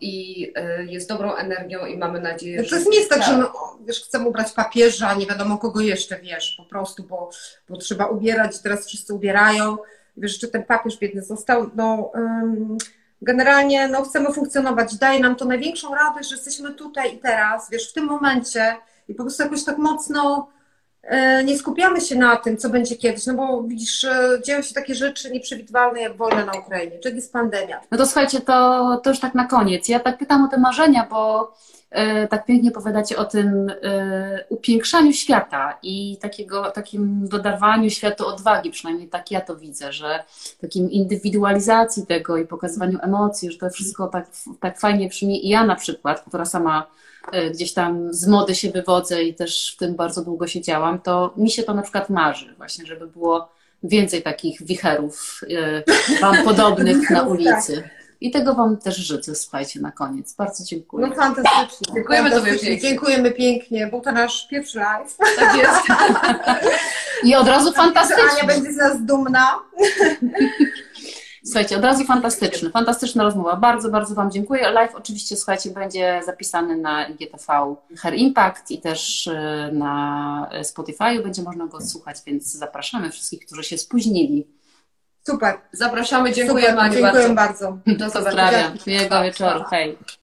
i y, jest dobrą energią i mamy nadzieję, To że... jest nie jest tak, że no, wiesz, chcemy ubrać papieża, nie wiadomo kogo jeszcze, wiesz, po prostu, bo, bo trzeba ubierać teraz wszyscy ubierają. Wiesz, czy ten papież biedny został, no ym, generalnie no, chcemy funkcjonować. Daje nam to największą radość, że jesteśmy tutaj i teraz, wiesz, w tym momencie i po prostu jakoś tak mocno e, nie skupiamy się na tym, co będzie kiedyś, no bo widzisz, e, dzieją się takie rzeczy nieprzewidywalne jak wojna na Ukrainie, czy jest pandemia. No to słuchajcie, to, to już tak na koniec. Ja tak pytam o te marzenia, bo tak pięknie opowiadacie o tym e, upiększaniu świata i takiego, takim dodawaniu światu odwagi, przynajmniej tak ja to widzę, że takim indywidualizacji tego i pokazywaniu emocji, że to wszystko tak, tak fajnie brzmi. I ja na przykład, która sama e, gdzieś tam z mody się wywodzę i też w tym bardzo długo siedziałam, to mi się to na przykład marzy właśnie, żeby było więcej takich wicherów e, wam podobnych na [laughs] ulicy. I tego Wam też życzę, słuchajcie, na koniec. Bardzo dziękuję. No fantastycznie. Dziękujemy Tobie fantastycznie. pięknie. Dziękujemy pięknie. Był to nasz pierwszy live. Tak jest. I od razu Że Ania fantastyczny. będzie z nas dumna. Słuchajcie, od razu fantastyczny. Fantastyczna rozmowa. Bardzo, bardzo Wam dziękuję. Live oczywiście, słuchajcie, będzie zapisany na IGTV Her Impact i też y, na Spotify będzie można go słuchać, więc zapraszamy wszystkich, którzy się spóźnili. Super. Zapraszamy, dziękujemy Super. Aniu Dziękuję bardzo. bardzo. Do zobaczenia. Miłego wieczoru. Hej.